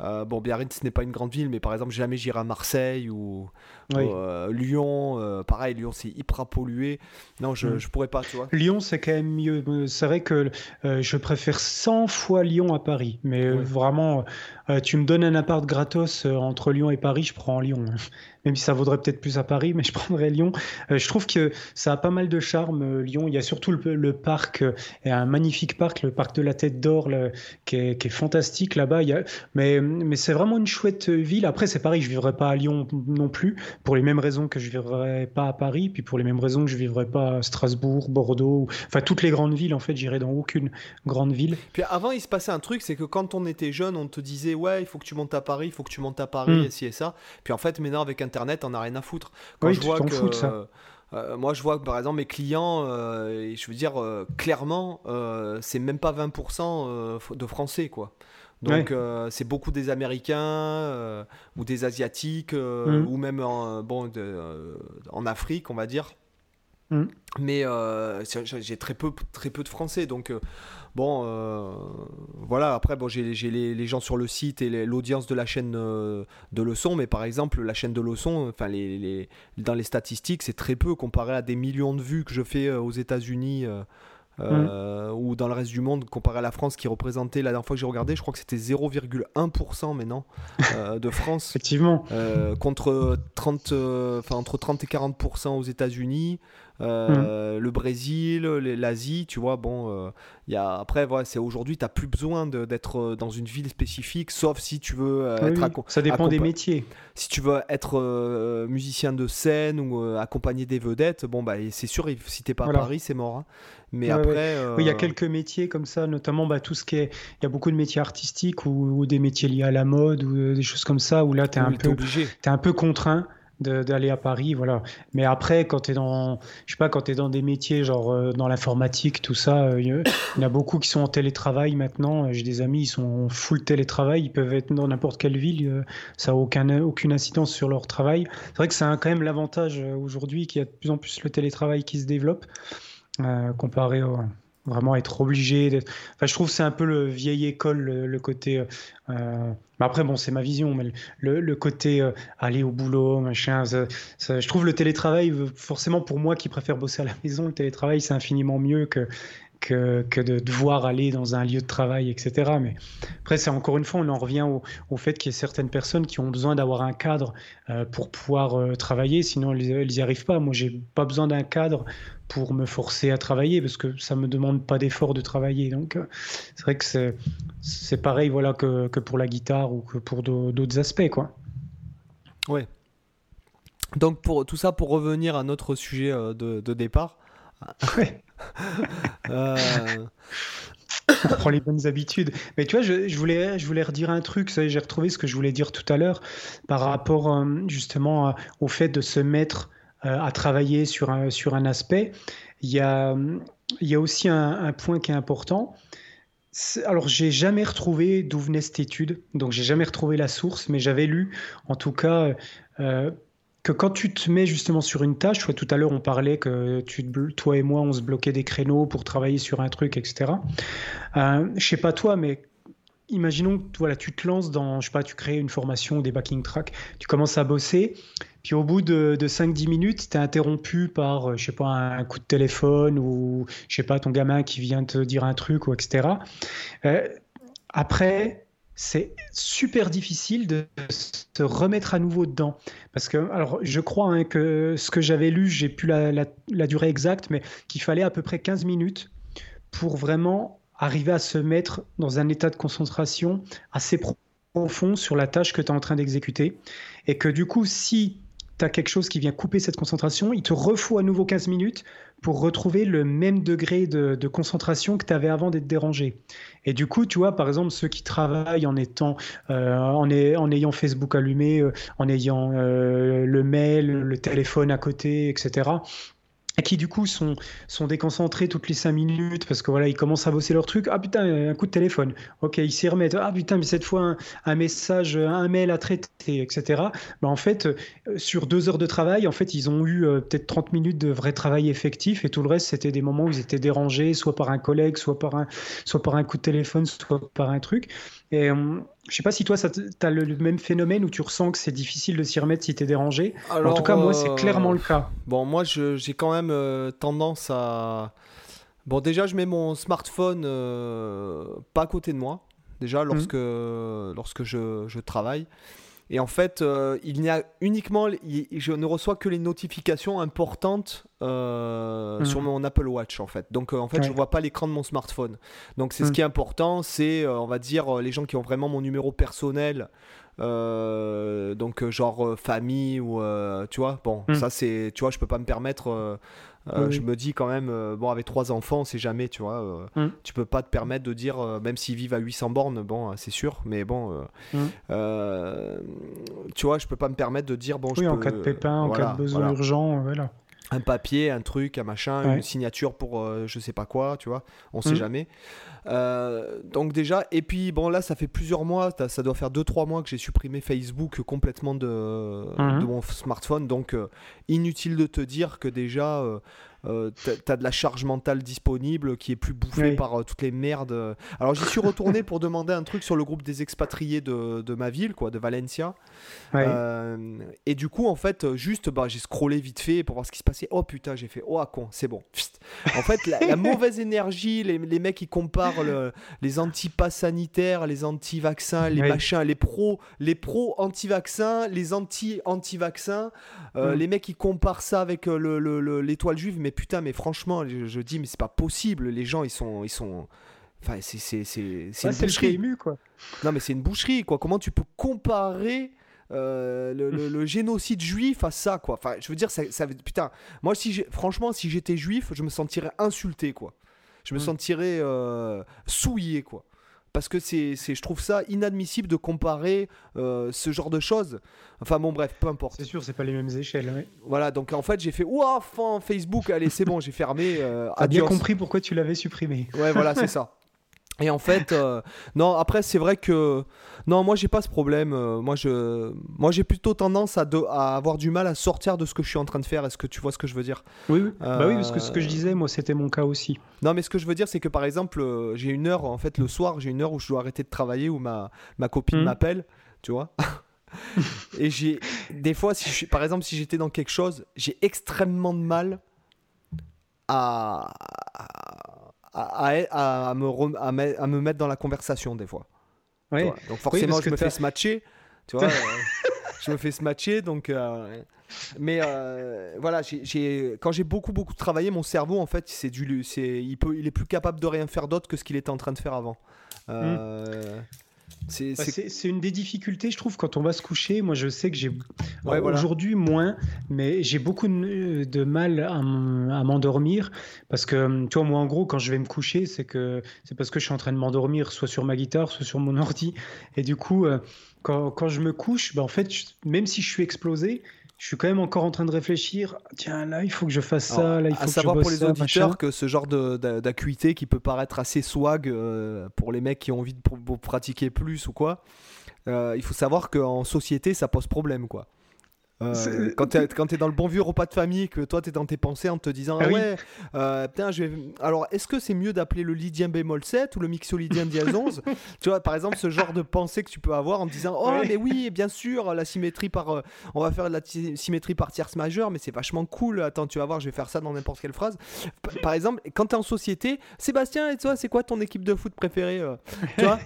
euh, bon, Biarritz n'est pas une grande ville, mais par exemple, jamais j'irai à Marseille ou, euh, Lyon. Euh, pareil, Lyon, c'est hyper pollué. Non, je, mm. je pourrais pas, tu vois. Lyon, c'est quand même mieux. C'est vrai que je préfère 100 fois Lyon à Paris. Mais vraiment, tu me donnes un appart gratos entre Lyon et Paris, je prends Lyon même si ça vaudrait peut-être plus à Paris, mais je prendrais Lyon. Euh, je trouve que ça a pas mal de charme, euh, Lyon. Il y a surtout le, parc, euh, et un magnifique parc, le parc de la Tête d'Or, qui, est, fantastique là-bas. Mais, mais c'est vraiment une chouette ville. Après, c'est pareil, je vivrai pas à Lyon non plus, pour les mêmes raisons que je vivrai pas à Paris, puis pour les mêmes raisons que je vivrai pas à Strasbourg, Bordeaux, enfin toutes les grandes villes. En fait, j'irai dans aucune grande ville. Puis avant, il se passait un truc, c'est que quand on était jeune, on te disait ouais, il faut que tu montes à Paris, il faut que tu montes à Paris, et hmm. ci et ça. Puis en fait, maintenant avec Internet, on a rien à foutre. Quand je vois que, euh, moi, je vois que par exemple mes clients, euh, je veux dire euh, clairement, c'est même pas 20% de français quoi. Donc c'est beaucoup des Américains ou des Asiatiques mmh. ou même en, bon, en Afrique, on va dire. Mmh. Mais j'ai très peu, très peu de Français, donc Bon, euh, voilà, après, bon, j'ai les, gens sur le site et l'audience de la chaîne euh, de leçons, mais par exemple, la chaîne de leçons, enfin, les, dans les statistiques, c'est très peu comparé à des millions de vues que je fais euh, aux États-Unis. ou dans le reste du monde comparé à la France qui représentait la dernière fois que j'ai regardé je crois que c'était 0,1% maintenant de France effectivement contre 30 enfin entre 30 et 40% aux États-Unis euh, le Brésil, l'Asie, tu vois, bon, y a, après, voilà, c'est aujourd'hui, tu n'as plus besoin d'être dans une ville spécifique, sauf si tu veux être. ça dépend des métiers. Si tu veux être musicien de scène ou accompagner des vedettes, bon, bah, c'est sûr, si tu n'es pas à Paris, c'est mort. Hein. Mais après. Oui, il y a quelques métiers comme ça, notamment bah, tout ce qui est. Il y a beaucoup de métiers artistiques ou, des métiers liés à la mode ou des choses comme ça, où là, tu es, un peu, es un peu contraint d'aller à Paris, voilà. Mais après, quand tu es dans, je sais pas, quand es dans des métiers genre euh, dans l'informatique, tout ça, euh, il y, en a beaucoup qui sont en télétravail maintenant. J'ai des amis, ils sont full télétravail, ils peuvent être dans n'importe quelle ville, euh, ça a aucun, aucune incidence sur leur travail. C'est vrai que c'est quand même l'avantage aujourd'hui qu'il y a de plus en plus le télétravail qui se développe comparé au vraiment être obligé d'être. Enfin, je trouve c'est un peu le vieille école, le, côté. Euh... après, bon, c'est ma vision, mais le, le côté euh, aller au boulot, machin. je trouve le télétravail, forcément pour moi qui préfère bosser à la maison, le télétravail c'est infiniment mieux que que, de devoir aller dans un lieu de travail, etc. Mais après, c'est encore une fois, on en revient au, fait qu'il y a certaines personnes qui ont besoin d'avoir un cadre euh, pour pouvoir euh, travailler, sinon elles n'y arrivent pas. Moi, j'ai pas besoin d'un cadre pour me forcer à travailler parce que ça me demande pas d'effort de travailler. Donc, euh, c'est vrai que c'est pareil, voilà, que, que, pour la guitare ou que pour d'autres aspects, quoi. Ouais. Donc pour tout ça, pour revenir à notre sujet de, de départ, Ouais. euh... On prend les bonnes habitudes. Mais tu vois, je, voulais, je voulais redire un truc. J'ai retrouvé ce que je voulais dire tout à l'heure par rapport euh, justement euh, au fait de se mettre euh, à travailler sur un, sur un aspect. Il y a, il y a aussi un, point qui est important. Alors, j'ai jamais retrouvé d'où venait cette étude, donc j'ai jamais retrouvé la source, mais j'avais lu, en tout cas, que quand tu te mets justement sur une tâche, tout à l'heure on parlait que toi et moi on se bloquait des créneaux pour travailler sur un truc, etc. Euh, je sais pas toi, mais imaginons que voilà, tu te lances dans, je sais pas, tu crées une formation ou des backing tracks, tu commences à bosser, puis au bout de, 5-10 minutes, tu es interrompu par, euh, je sais pas, un coup de téléphone ou, je sais pas, ton gamin qui vient te dire un truc, ou etc. Euh, après, c'est super difficile de se remettre à nouveau dedans. Parce que, alors, je crois hein, que ce que j'avais lu, j'ai plus la, durée exacte, mais qu'il fallait à peu près 15 minutes pour vraiment arriver à se mettre dans un état de concentration assez profond sur la tâche que tu es en train d'exécuter. Et que du coup, si tu as quelque chose qui vient couper cette concentration, il te refaut à nouveau 15 minutes pour retrouver le même degré de, concentration que tu avais avant d'être dérangé. Et du coup, tu vois, par exemple, ceux qui travaillent en étant, euh, en, en, ayant Facebook allumé, euh, en ayant euh, le mail, le téléphone à côté, etc qui du coup sont, sont déconcentrés toutes les cinq minutes parce que voilà ils commencent à bosser leur truc. Ah putain un coup de téléphone. Ok ils s'y remettent. Ah putain mais cette fois un, message un mail à traiter etc bah, en fait euh, sur deux heures de travail en fait ils ont eu euh, peut-être 30 minutes de vrai travail effectif et tout le reste c'était des moments où ils étaient dérangés soit par un collègue soit par un soit par un coup de téléphone soit par un truc et euh, je sais pas si toi, tu as le, même phénomène où tu ressens que c'est difficile de s'y remettre si tu es dérangé. en tout cas, moi, c'est clairement le cas. Bon, moi, j'ai quand même euh, tendance à. Bon, déjà, je mets mon smartphone euh, pas à côté de moi. Déjà, lorsque, mmh. lorsque je, je travaille. Et en fait, euh, il n'y a uniquement, je ne reçois que les notifications importantes euh, sur mhm. mon Apple Watch en fait. Donc euh, en fait, je ne vois pas l'écran de mon smartphone. Donc c'est ce mhm. qui est important, c'est on va dire les gens qui ont vraiment mon numéro personnel. donc genre famille ou tu vois bon mhm. ça c'est tu vois je peux pas me permettre euh, je me dis quand même, euh, bon, avec trois enfants, c'est jamais, tu vois. Euh, mm. Tu peux pas te permettre de dire, même s'ils vivent à 800 bornes, bon, c'est sûr, mais bon, mm. tu vois, je peux pas me permettre de dire, bon, oui, je en cas de pépin, en cas de besoin urgent, voilà un papier, un truc, un machin, une signature pour euh, je sais pas quoi, tu vois, on sait mmh. jamais. Euh, donc déjà, et puis bon là, ça fait plusieurs mois, ça doit faire 2-3 mois que j'ai supprimé Facebook complètement de, mmh. de mon smartphone, donc euh, inutile de te dire que déjà euh, t'as de la charge mentale disponible qui est plus bouffée par euh, toutes les merdes. Alors j'y suis retourné pour demander un truc sur le groupe des expatriés de, de ma ville, quoi, de Valencia. Euh, et du coup, en fait, juste, bah, j'ai scrollé vite fait pour voir ce qui se passait. Oh putain, j'ai fait, oh à con, c'est bon. En fait, la, mauvaise énergie, les, les, mecs qui comparent les anti-pas sanitaires, les anti-vaccins, les machins, les pros, les pros anti-vaccins, les anti-anti-vaccins, mm. les mecs qui comparent ça avec l'étoile juive, mais putain, mais franchement, je, dis, mais c'est pas possible. Les gens, ils sont, ils sont. Enfin, c'est c'est c'est c'est une boucherie. Ému, quoi. Non, mais c'est une boucherie, quoi. Comment tu peux comparer euh, le, génocide juif à ça, quoi? Enfin, je veux dire, ça, ça putain. Moi, si franchement, si j'étais juif, je me sentirais insulté, quoi. Je me mm. sentirais euh, souillé, quoi parce que c'est, je trouve ça inadmissible de comparer euh, ce genre de choses. Enfin bon, bref, peu importe. C'est sûr, c'est pas les mêmes échelles. Voilà, donc en fait, j'ai fait ouah, Facebook, allez, c'est bon, j'ai fermé. Euh, T'as bien compris pourquoi tu l'avais supprimé. Ouais, voilà, c'est ça. Et en fait, euh, non, après, c'est vrai que. Non, moi, j'ai pas ce problème. Euh, moi, je, moi, j'ai plutôt tendance à, à, avoir du mal à sortir de ce que je suis en train de faire. Est-ce que tu vois ce que je veux dire? Oui, oui. bah oui, parce que ce que je disais, moi, c'était mon cas aussi. Non, mais ce que je veux dire, c'est que par exemple, euh, j'ai une heure, en fait, le soir, j'ai une heure où je dois arrêter de travailler, où ma, ma copine hmm. m'appelle, tu vois. Et j'ai. Des fois, si je, par exemple, si j'étais dans quelque chose, j'ai extrêmement de mal à à, à, me à, me mettre dans la conversation des fois. Oui. Donc forcément, je me fais se matcher. Tu vois, euh, je me fais se matcher. Donc, euh, mais euh, voilà, quand j'ai beaucoup beaucoup travaillé, mon cerveau en fait, c'est du, c'est, il peut, il est plus capable de rien faire d'autre que ce qu'il était en train de faire avant. Hmm. Bah, c'est une des difficultés, je trouve, quand on va se coucher. Moi, je sais que j'ai aujourd'hui moins, mais j'ai beaucoup de, mal à m'endormir parce que, tu vois, moi, en gros, quand je vais me coucher, c'est que c'est parce que je suis en train de m'endormir, soit sur ma guitare, soit sur mon ordi. Et du coup, euh, quand, quand je me couche, bah, en fait, même si je suis explosé, je suis quand même encore en train de réfléchir. Tiens, là, il faut que je fasse ça. Là, il faut à savoir pour les auditeurs que ce genre d'acuité qui peut paraître assez swag euh, pour les mecs qui ont envie de pratiquer plus ou quoi, euh, il faut savoir qu'en société, ça pose problème, quoi. Euh, quand tu es, dans le bon vieux repas de famille, que toi tu es dans tes pensées en te disant ah, ouais, euh, putain, je vais. Alors, est-ce que c'est mieux d'appeler le lydien bémol 7 ou le mixolydien dièse 11 Tu vois, par exemple, ce genre de pensée que tu peux avoir en te disant oh, mais oui, bien sûr, la symétrie par. Euh, on va faire de la symétrie par tierce majeure, mais c'est vachement cool. Attends, tu vas voir, je vais faire ça dans n'importe quelle phrase. par exemple, quand tu es en société, Sébastien, et toi, c'est quoi ton équipe de foot préférée Tu vois?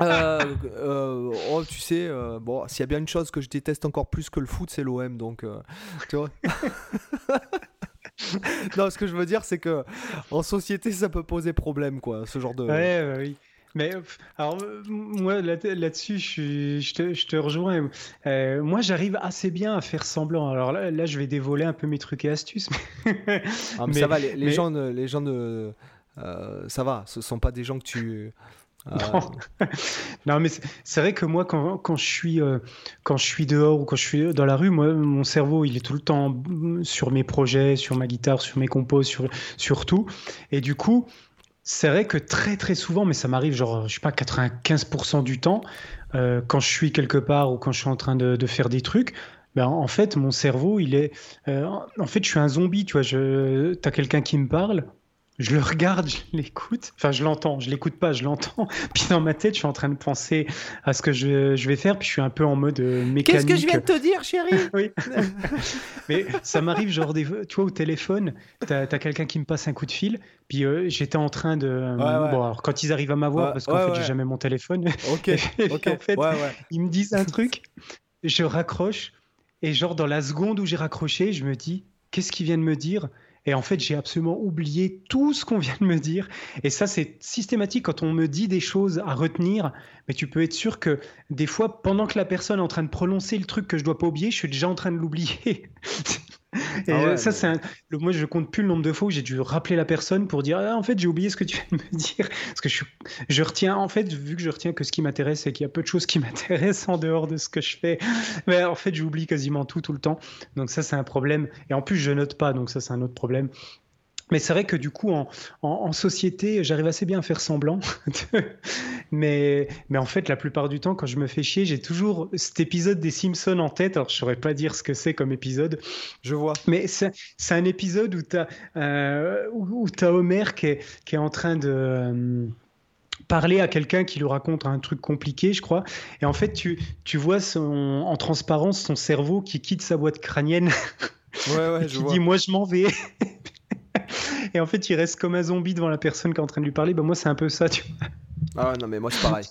Euh, euh, oh, tu sais, euh, bon, s'il y a bien une chose que je déteste encore plus que le foot, c'est l'OM, donc tu vois. non, ce que je veux dire, c'est que en société, ça peut poser problème, quoi, ce genre de. Ouais, oui. Mais alors moi là-dessus, je, je, te, je, te, rejoins. moi, j'arrive assez bien à faire semblant. Alors là, là, je vais dévoiler un peu mes trucs et astuces. Mais, ah, mais, ça va, les, gens, les gens de, ça va. Ce sont pas des gens que tu ah. Non. mais c'est vrai que moi, quand, quand, je suis, euh, quand je suis dehors ou quand je suis dans la rue, moi, mon cerveau, il est tout le temps sur mes projets, sur ma guitare, sur mes compos, sur, sur tout. Et du coup, c'est vrai que très très souvent, mais ça m'arrive genre, je sais pas, 95% du temps, euh, quand je suis quelque part ou quand je suis en train de, de faire des trucs, ben, en fait, mon cerveau, il est. Euh, en fait, je suis un zombie, tu vois. Je... T'as quelqu'un qui me parle, je le regarde, je l'écoute, enfin je l'entends, je l'écoute pas, je l'entends. Puis dans ma tête, je suis en train de penser à ce que je, je vais faire, puis je suis un peu en mode euh, mécanique. Qu'est-ce que je viens de te dire, chérie Oui. Mais ça m'arrive genre des, tu vois, au téléphone, t'as as, quelqu'un qui me passe un coup de fil, puis euh, j'étais en train de, bon, alors quand ils arrivent à m'avoir, parce qu'en fait j'ai jamais mon téléphone. Ok. ok. en fait, ils me disent un truc, je raccroche, et genre dans la seconde où j'ai raccroché, je me dis, qu'est-ce qu'ils viennent me dire? Et en fait, j'ai absolument oublié tout ce qu'on vient de me dire. Et ça, c'est systématique quand on me dit des choses à retenir. Mais tu peux être sûr que des fois, pendant que la personne est en train de prononcer le truc que je dois pas oublier, je suis déjà en train de l'oublier. Et ah ça, c'est moi, je compte plus le nombre de fois où j'ai dû rappeler la personne pour dire ah, en fait, j'ai oublié ce que tu viens de me dire. Parce que je, je retiens, en fait, vu que je retiens que ce qui m'intéresse, c'est qu'il y a peu de choses qui m'intéressent en dehors de ce que je fais. Mais en fait, j'oublie quasiment tout, tout le temps. Donc, ça, c'est un problème. Et en plus, je note pas. Donc, ça, c'est un autre problème. Mais c'est vrai que du coup, en, en, société, j'arrive assez bien à faire semblant. mais, mais en fait, la plupart du temps, quand je me fais chier, j'ai toujours cet épisode des Simpsons en tête. Alors, je ne saurais pas dire ce que c'est comme épisode. Je vois. Mais c'est un épisode où tu as, euh, où, as, Homer qui est, qui est en train de. Euh, parler à quelqu'un qui lui raconte un truc compliqué, je crois. Et en fait, tu, tu vois son, en transparence son cerveau qui quitte sa boîte crânienne. Ouais, ouais, qui dit Moi, je m'en vais. Et en fait, il reste comme un zombie devant la personne qui est en train de lui parler. Bah, moi, c'est un peu ça, tu vois. Ah non, mais moi, c'est pareil.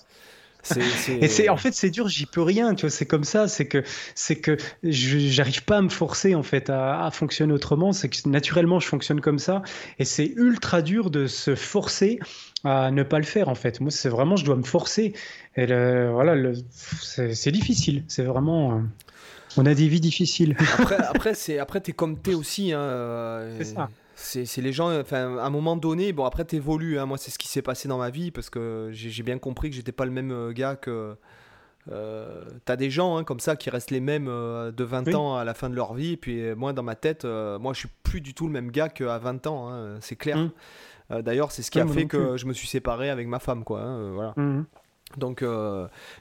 Et c'est en fait c'est dur, j'y peux rien, tu vois, c'est comme ça, c'est que c'est que j'arrive pas à me forcer en fait à, fonctionner autrement, c'est que naturellement je fonctionne comme ça et c'est ultra dur de se forcer à ne pas le faire en fait. Moi c'est vraiment je dois me forcer et voilà c'est difficile, c'est vraiment euh, on a des vies difficiles. Après, après c'est après t'es comme t'es aussi. Hein, euh, c'est ça. C'est les gens, enfin, à un moment donné, bon, après, t'évolues. Hein, moi, c'est ce qui s'est passé dans ma vie parce que j'ai bien compris que j'étais pas le même euh, gars que. Euh, T'as des gens hein, comme ça qui restent les mêmes euh, de 20 ans à la fin de leur vie. Et puis, moi, dans ma tête, moi, je suis plus du tout le même gars qu'à 20 ans. Hein, c'est clair. Mmh. D'ailleurs, c'est ce qui a fait que je me suis séparé avec ma femme, quoi. Hein, voilà. Mmh. Donc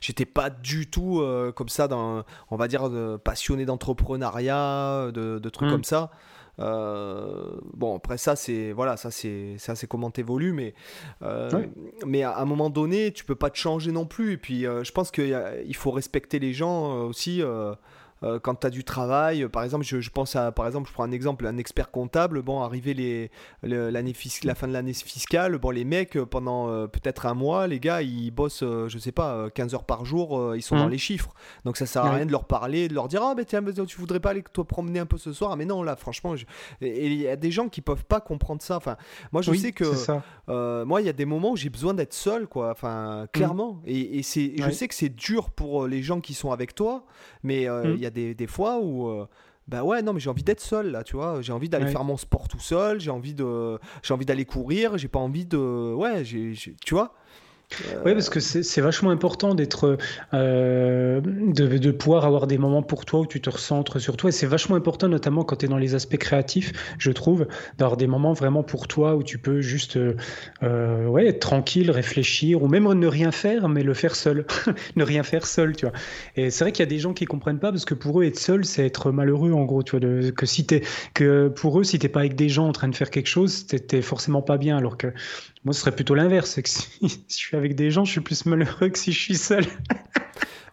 j'étais pas du tout comme ça dans, on va dire, passionné d'entrepreneuriat, de, de, trucs mmh. comme ça. Euh, bon, après ça, c'est voilà, ça c'est ça c'est comment t'évolues, mais euh, mais à un moment donné, tu peux pas te changer non plus. Et puis, euh, je pense qu'il faut respecter les gens aussi. Euh, quand tu as du travail, par exemple, je, pense à, par exemple, je prends un exemple, un expert comptable, bon, arrivé les, l'année la fin de l'année fiscale, bon, les mecs, euh, pendant euh, peut-être un mois, les gars, ils bossent, je sais pas, 15 heures par jour, ils sont dans mmh. les chiffres. Donc ça sert à rien de leur parler, de leur dire, ah, ben tiens, tu voudrais pas aller toi promener un peu ce soir, mais non, là, franchement, il y a des gens qui peuvent pas comprendre ça. Enfin, moi, je sais que, moi, il y a des moments où j'ai besoin d'être seul, quoi, enfin, clairement. Mmh. Et, c'est, je sais que c'est dur pour les gens qui sont avec toi, mais mmh. il y a des, fois où euh, bah ouais non mais j'ai envie d'être seul là tu vois. J'ai envie d'aller faire mon sport tout seul j'ai envie de j'ai envie d'aller courir j'ai pas envie de ouais j'ai tu vois oui, parce que c'est vachement important d'être, euh, de, de, pouvoir avoir des moments pour toi où tu te recentres sur toi. Et c'est vachement important, notamment quand tu es dans les aspects créatifs, je trouve, d'avoir des moments vraiment pour toi où tu peux juste euh, ouais, être tranquille, réfléchir, ou même ne rien faire, mais le faire seul. ne rien faire seul, tu vois. Et c'est vrai qu'il y a des gens qui comprennent pas, parce que pour eux, être seul, c'est être malheureux, en gros, tu vois. De, que, si es, que pour eux, si t'es pas avec des gens en train de faire quelque chose, t'es forcément pas bien. Alors que moi, ce serait plutôt l'inverse. C'est que si, je suis avec des gens, je suis plus malheureux que si je suis seul.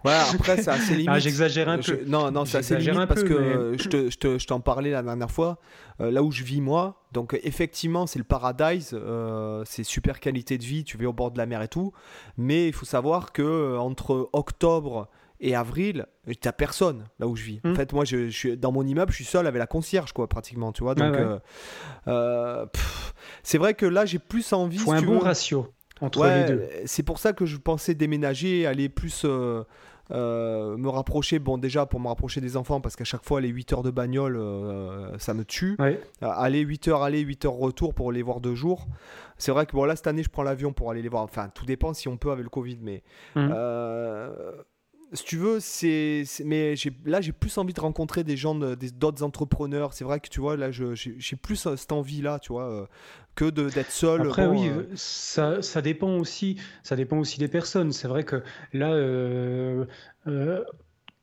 Ouais, après, c'est assez ah, limite. Ah, j'exagère un peu. Non, non, c'est assez limite parce que je, te, je, te, je t'en parlais la dernière fois. Euh, là où je vis moi, donc effectivement, c'est le paradise. Euh, c'est super qualité de vie. Tu vis au bord de la mer et tout. Mais il faut savoir que euh, entre octobre et avril, t'as personne là où je vis. En hmm. fait, moi, je, suis dans mon immeuble, je suis seul avec la concierge, quoi, pratiquement, tu vois. Donc, euh, euh, c'est vrai que là, j'ai plus envie. Faut un bon ratio entre les deux. C'est pour ça que je pensais déménager, aller plus. Euh, me rapprocher, bon déjà pour me rapprocher des enfants parce qu'à chaque fois les 8 heures de bagnole ça me tue. aller 8 heures aller, 8 heures retour pour les voir deux jours. C'est vrai que bon là cette année je prends l'avion pour aller les voir. Enfin tout dépend si on peut avec le Covid mais mmh si tu veux, c'est, mais là j'ai plus envie de rencontrer des gens, d'autres entrepreneurs. C'est vrai que tu vois, là j'ai plus euh, cette envie-là, tu vois, euh, que d'être seul. Après, oui, euh, ça, ça, dépend aussi, ça dépend aussi des personnes. C'est vrai que là,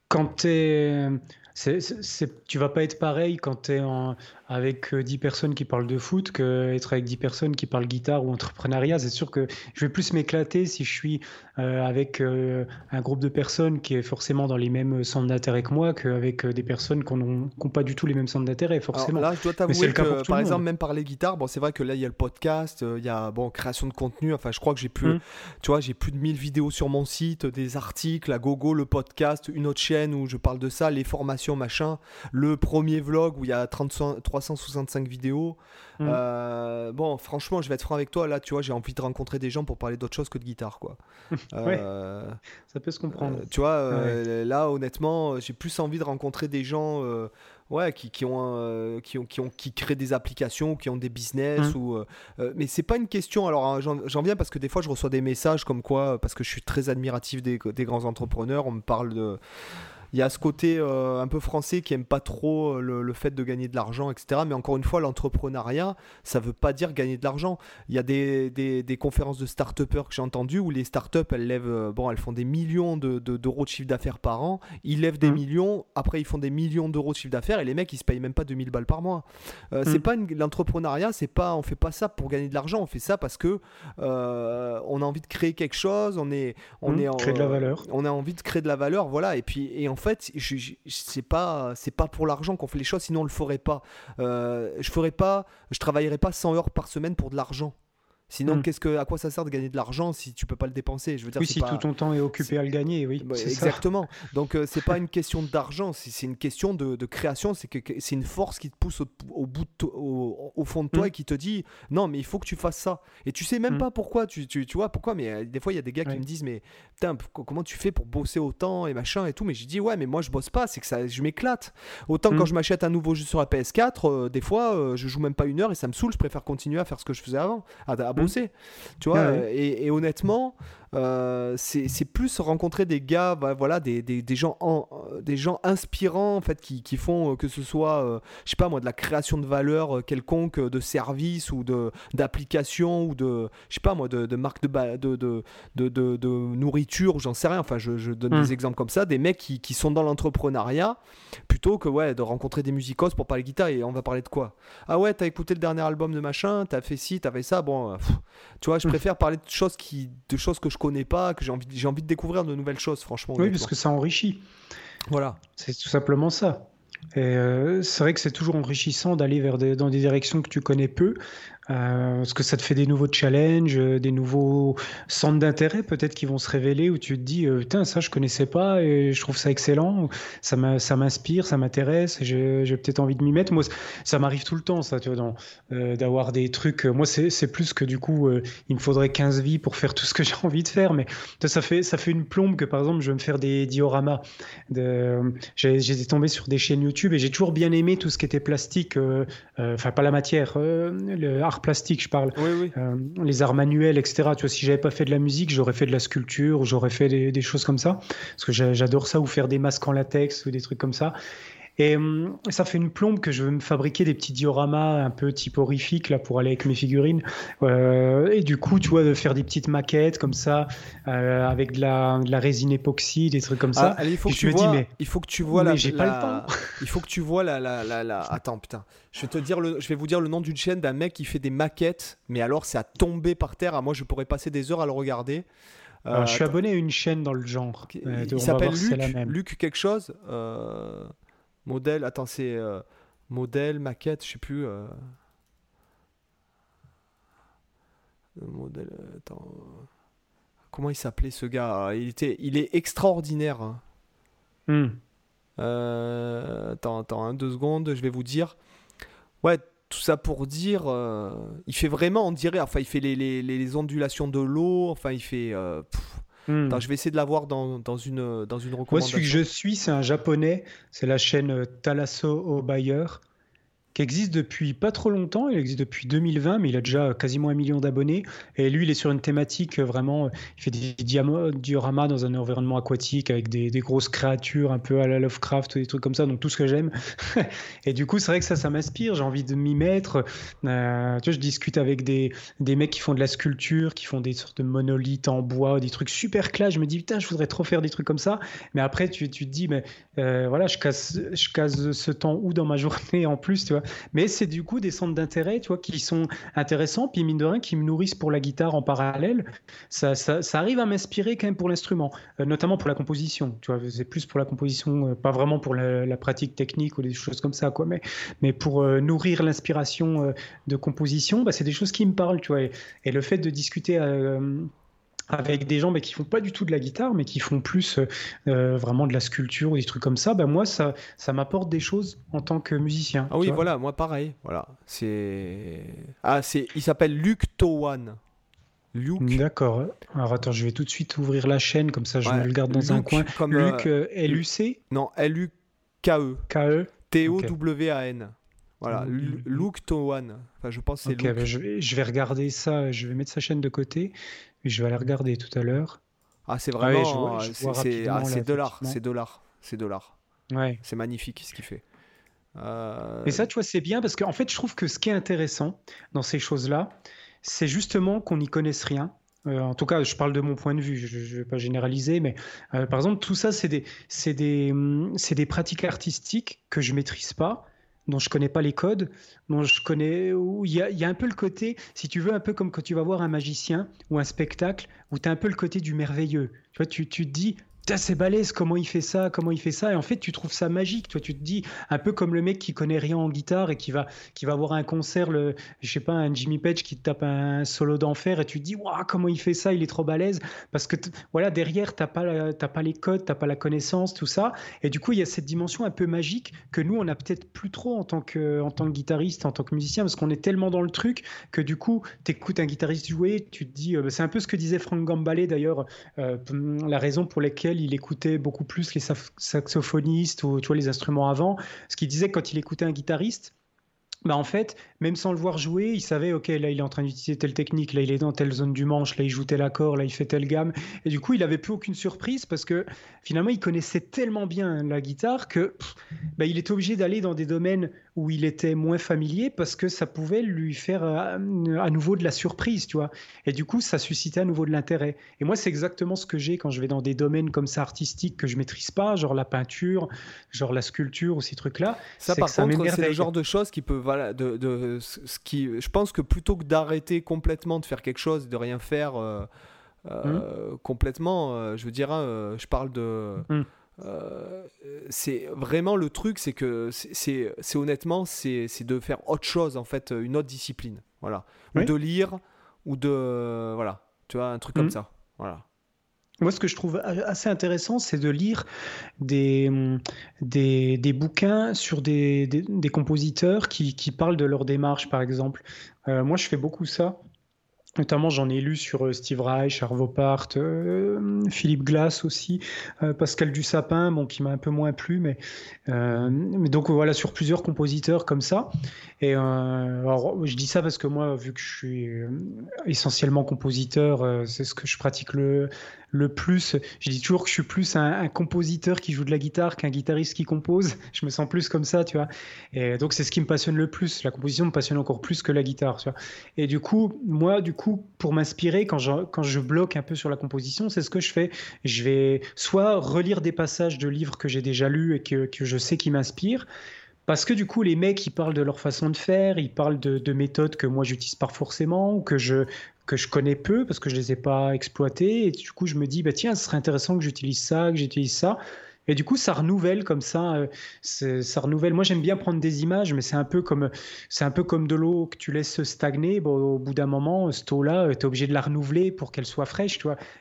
quand tu es. tu vas pas être pareil quand tu es en, avec 10 euh, personnes qui parlent de foot qu'être avec 10 personnes qui parlent guitare ou entrepreneuriat. C'est sûr que je vais plus m'éclater si je suis euh, avec euh, un groupe de personnes qui est forcément dans les mêmes centres d'intérêt que moi qu'avec des personnes qui n'ont pas du tout les mêmes centres d'intérêt, forcément. là, je dois t'avouer que, par exemple, même parler guitare, bon, c'est vrai que là, il y a le podcast, il y a bon, création de contenu. Enfin, je crois que j'ai plus, mmh. tu vois, j'ai plus de 1000 vidéos sur mon site, des articles, à gogo, le podcast, une autre chaîne où je parle de ça, les formations, machin, le premier vlog où il y a 33 365 vidéos. Mm. Euh, bon, franchement, je vais être franc avec toi. Là, tu vois, j'ai envie de rencontrer des gens pour parler d'autre chose que de guitare, quoi. Euh, ça peut se comprendre. Euh, tu vois, là, honnêtement, j'ai plus envie de rencontrer des gens. Ouais, qui, qui, ont, qui, ont, qui, ont, qui créent des applications, qui ont des business. Mm. Ou, mais c'est pas une question. Alors, hein, j'en viens parce que des fois, je reçois des messages comme quoi, parce que je suis très admiratif des, des grands entrepreneurs, on me parle de il y a ce côté euh, un peu français qui aime pas trop euh, le, fait de gagner de l'argent, etc. Mais encore une fois, l'entrepreneuriat, ça veut pas dire gagner de l'argent. Il y a des, des, conférences de start que j'ai entendues où les start-up, elles lèvent, euh, bon, elles font des millions d'euros de, de, de, chiffre d'affaires par an. Ils lèvent des mmh. millions, après ils font des millions d'euros de chiffre d'affaires et les mecs, ils se payent même pas 2000 balles par mois. C'est mmh. pas l'entrepreneuriat, c'est pas, on fait pas ça pour gagner de l'argent, on fait ça parce que on a envie de créer quelque chose, on est, on mmh, est, créer de la valeur. On a envie de créer de la valeur, voilà. Et puis, et en fait, c'est pas c'est pas pour l'argent qu'on fait les choses, sinon on le ferait pas. Euh, je ferais pas, je travaillerais pas 100 heures par semaine pour de l'argent. Sinon, hmm. qu'est-ce que, à quoi ça sert de gagner de l'argent si tu peux pas le dépenser? Je veux dire, oui, si tout ton temps est occupé à le gagner, oui. Bah, exactement. Donc, euh, c'est pas une question d'argent, c'est une question de, de création. C'est que c'est une force qui te pousse au, bout, au, au, fond de toi hmm. et qui te dit non, mais il faut que tu fasses ça. Et tu sais même hmm. pas pourquoi. Tu, tu, tu, vois pourquoi Mais euh, des fois, il y a des gars qui me disent mais putain, comment tu fais pour bosser autant et machin et tout? Mais je dis ouais, mais moi je bosse pas. C'est que ça, je m'éclate. Autant quand je m'achète un nouveau jeu sur la PS4, euh, des fois, je joue même pas une heure et ça me saoule. Je préfère continuer à faire ce que je faisais avant, à, à bosser. Tu vois, euh, et, honnêtement, euh, c'est plus rencontrer des gars, bah, voilà, des, des, des, gens en, des gens inspirants en fait, qui, qui font euh, que ce soit, euh, je sais pas moi, de la création de valeur quelconque, de service ou de d'application ou de, je sais pas moi, de, de marque de, de, de, de, de nourriture ou j'en sais rien. Enfin, je, je donne des hmm. exemples comme ça, des mecs qui, qui sont dans l'entrepreneuriat plutôt que ouais de rencontrer des musicos pour parler guitare et on va parler de quoi? Ah ouais, t'as écouté le dernier album de machin, t'as fait ci, t'as fait ça. Bon, tu vois, je hmm. préfère parler de choses qui, de choses que je connais pas, que j'ai envie, j'ai envie de découvrir de nouvelles choses, franchement. Oui, parce que ça enrichit. Voilà. C'est tout simplement ça. Et euh, c'est vrai que c'est toujours enrichissant d'aller vers dans des directions que tu connais peu, euh, parce que ça te fait des nouveaux challenges, euh, des nouveaux centres d'intérêt peut-être qui vont se révéler où tu te dis euh, putain ça je connaissais pas et je trouve ça excellent, ça m'inspire, ça m'intéresse, j'ai peut-être envie de m'y mettre. Moi ça m'arrive tout le temps ça, tu vois, d'avoir des trucs. moi c'est plus que du coup il me faudrait 15 vies pour faire tout ce que j'ai envie de faire, mais ça fait une plombe que par exemple je vais me faire des dioramas. De, j'ai tombé sur des chaînes YouTube et j'ai toujours bien aimé tout ce qui était plastique, enfin pas la matière, le plastique, je parle. Euh, les arts manuels, etc. Tu vois, si j'avais pas fait de la musique, j'aurais fait de la sculpture, j'aurais fait des, des, choses comme ça. Parce que j'adore ça, ou faire des masques en latex ou des trucs comme ça. Et hum, ça fait une plombe que je veux me fabriquer des petits dioramas un peu type horrifique là pour aller avec mes figurines. Euh, et du coup, tu vois, de faire des petites maquettes comme ça euh, avec de la, de la, résine époxy, des trucs comme ça. Ah, il faut que tu vois. mais, il faut que tu vois la. J'ai pas le temps. il faut que tu vois la, la, la, la, Attends, putain. Je vais te dire le, je vais vous dire le nom d'une chaîne d'un mec qui fait des maquettes, mais alors c'est à tomber par terre. À moi, je pourrais passer des heures à le regarder. Euh, je suis abonné à une chaîne dans le genre. il s'appelle Luc, Luc quelque chose. Euh... Modèle, attends, c'est euh, modèle, maquette, je sais plus. Euh, modèle, attends. Comment il s'appelait ce gars il, était, il est extraordinaire. Hein. Hmm. Euh, attends, attends, hein, deux secondes, je vais vous dire. Ouais, tout ça pour dire, il fait vraiment, on dirait, enfin, il fait les, les, les ondulations de l'eau, enfin, il fait. Hmm. je vais essayer de la voir dans, dans, une, dans une recommandation. Moi, celui que je suis, c'est un japonais. C'est la chaîne Talasso Bayer qui existe depuis pas trop longtemps. Il existe depuis 2020, mais il a déjà quasiment un million d'abonnés. Et lui, il est sur une thématique euh, vraiment. Il fait des dioramas dans un environnement aquatique avec des, grosses créatures un peu à la Lovecraft des trucs comme ça. Donc tout ce que j'aime. et du coup, c'est vrai que ça, ça m'inspire. J'ai envie de m'y mettre. Euh, tu vois, je discute avec des, des mecs qui font de la sculpture, qui font des sortes de monolithes en bois, des trucs super classe. Je me dis, putain, je voudrais trop faire des trucs comme ça. Mais après, tu, tu te dis, mais euh, voilà, je casse, je casse ce temps où dans ma journée en plus, tu vois. Mais c'est du coup des centres d'intérêt, tu vois, qui sont intéressants, puis mine de rien, qui me nourrissent pour la guitare en parallèle. Ça, ça, arrive à m'inspirer quand même pour l'instrument, euh, notamment pour la composition. Tu vois, c'est plus pour la composition, euh, pas vraiment pour la, pratique technique ou des choses comme ça, quoi. Mais, mais pour euh, nourrir l'inspiration de composition, bah, c'est des choses qui me parlent, tu vois. Et, et le fait de discuter avec des gens mais qui font pas du tout de la guitare, mais qui font plus euh, euh, vraiment de la sculpture ou des trucs comme ça, ben moi ça, ça m'apporte des choses en tant que musicien. Ah oui, voilà, moi pareil, voilà. C'est ah c'est, il s'appelle Luc Towan. Luke. D'accord. Alors attends, je vais tout de suite ouvrir la chaîne comme ça, je me le garde dans un coin. Comme, Luc euh, L-U-C Non, L-U-K-E. K-E. T-O-W-A-N. Voilà, Luke Towan. Enfin, je pense c'est okay, ben je, vais, je vais regarder ça, je vais mettre sa chaîne de côté. Je vais aller regarder tout à l'heure. Ah, c'est vraiment. c'est dollars, c'est dollars, c'est dollars. Ouais. C'est magnifique ce qu'il fait. Euh... Et ça, tu vois, c'est bien parce qu'en fait, je trouve que ce qui est intéressant dans ces choses-là, c'est justement qu'on n'y connaisse rien. Euh, en tout cas, je parle de mon point de vue, je ne vais pas généraliser, mais euh, par exemple, tout ça, c'est des, des, hum, des pratiques artistiques que je maîtrise pas, dont je connais pas les codes, dont je connais où il y a, un peu le côté, si tu veux, un peu comme quand tu vas voir un magicien ou un spectacle, où tu as un peu le côté du merveilleux. Vois, tu, tu te dis, c'est balèze, comment il fait ça, comment il fait ça. Et en fait, tu trouves ça magique. Toi, tu te dis, un peu comme le mec qui connaît rien en guitare et qui va, qui va voir un concert, le, je sais pas, un Jimmy Page qui tape un solo d'enfer et tu te dis, waouh, comment il fait ça, il est trop balèze. Parce que, voilà, derrière, t'as pas, pas les codes, t'as pas la connaissance, tout ça. Et du coup, il y a cette dimension un peu magique que nous, on a peut-être plus trop en tant que, en tant que guitariste, en tant que musicien, parce qu'on est tellement dans le truc que du coup, t'écoutes un guitariste jouer, tu te dis, euh, c'est un peu ce que disait Frank Gambale d'ailleurs, euh, la raison pour laquelle il écoutait beaucoup plus les saxophonistes ou tu les instruments avant. Ce qu'il disait quand il écoutait un guitariste, bah en fait, même sans le voir jouer, il savait, ok, là il est en train d'utiliser telle technique, là il est dans telle zone du manche, là il joue tel accord, là il fait telle gamme. Et du coup, il avait plus aucune surprise parce que finalement, il connaissait tellement bien la guitare que bah, il était obligé d'aller dans des domaines où il était moins familier parce que ça pouvait lui faire euh, à, nouveau de la surprise, tu vois. Et du coup, ça suscitait à nouveau de l'intérêt. Et moi, c'est exactement ce que j'ai quand je vais dans des domaines comme ça artistiques que je maîtrise pas, genre la peinture, genre la sculpture ou ces trucs-là. Ça, par contre, c'est le genre de choses qui peut, voilà, de, de, ce qui, je pense que plutôt que d'arrêter complètement de faire quelque chose, de rien faire euh, euh, mmh. complètement, je veux dire, hein, je parle de. Mmh. Euh, c'est vraiment le truc, c'est que c'est honnêtement, c'est de faire autre chose en fait, une autre discipline, voilà, ou de lire, ou de voilà, tu vois, un truc comme mhm. ça, voilà. Moi, ce que je trouve assez intéressant, c'est de lire des, des, bouquins sur des, des, compositeurs qui, qui, parlent de leur démarche, par exemple. Euh, moi, je fais beaucoup ça. Notamment, j'en ai lu sur euh, Steve Reich, Arvo Part, euh, Philippe Glass aussi, euh, Pascal Dussapin, bon, qui m'a un peu moins plu, mais, mais donc voilà, sur plusieurs compositeurs comme ça. Et je dis ça parce que moi, vu que je suis essentiellement compositeur, c'est ce que je pratique le, le plus. Je dis toujours que je suis plus un, compositeur qui joue de la guitare qu'un guitariste qui compose. Je me sens plus comme ça, tu vois. Et donc, c'est ce qui me passionne le plus. La composition me passionne encore plus que la guitare, tu vois. Et du coup, moi, du coup, pour m'inspirer, quand je, quand je bloque un peu sur la composition, c'est ce que je fais. Je vais soit relire des passages de livres que j'ai déjà lus et que, que je sais qui m'inspirent, parce que du coup, les mecs, ils parlent de leur façon de faire, ils parlent de, de méthodes que moi, j'utilise pas forcément, ou que je, que je connais peu parce que je les ai pas exploités. Et du coup, je me dis, bah, tiens, ce serait intéressant que j'utilise ça, que j'utilise ça. Et du coup, ça renouvelle comme ça. Euh, ça renouvelle. Moi, j'aime bien prendre des images, mais c'est un peu comme c'est un peu comme de l'eau que tu laisses stagner. Bon, au bout d'un moment, cette eau-là, tu es obligé de la renouveler pour qu'elle soit fraîche.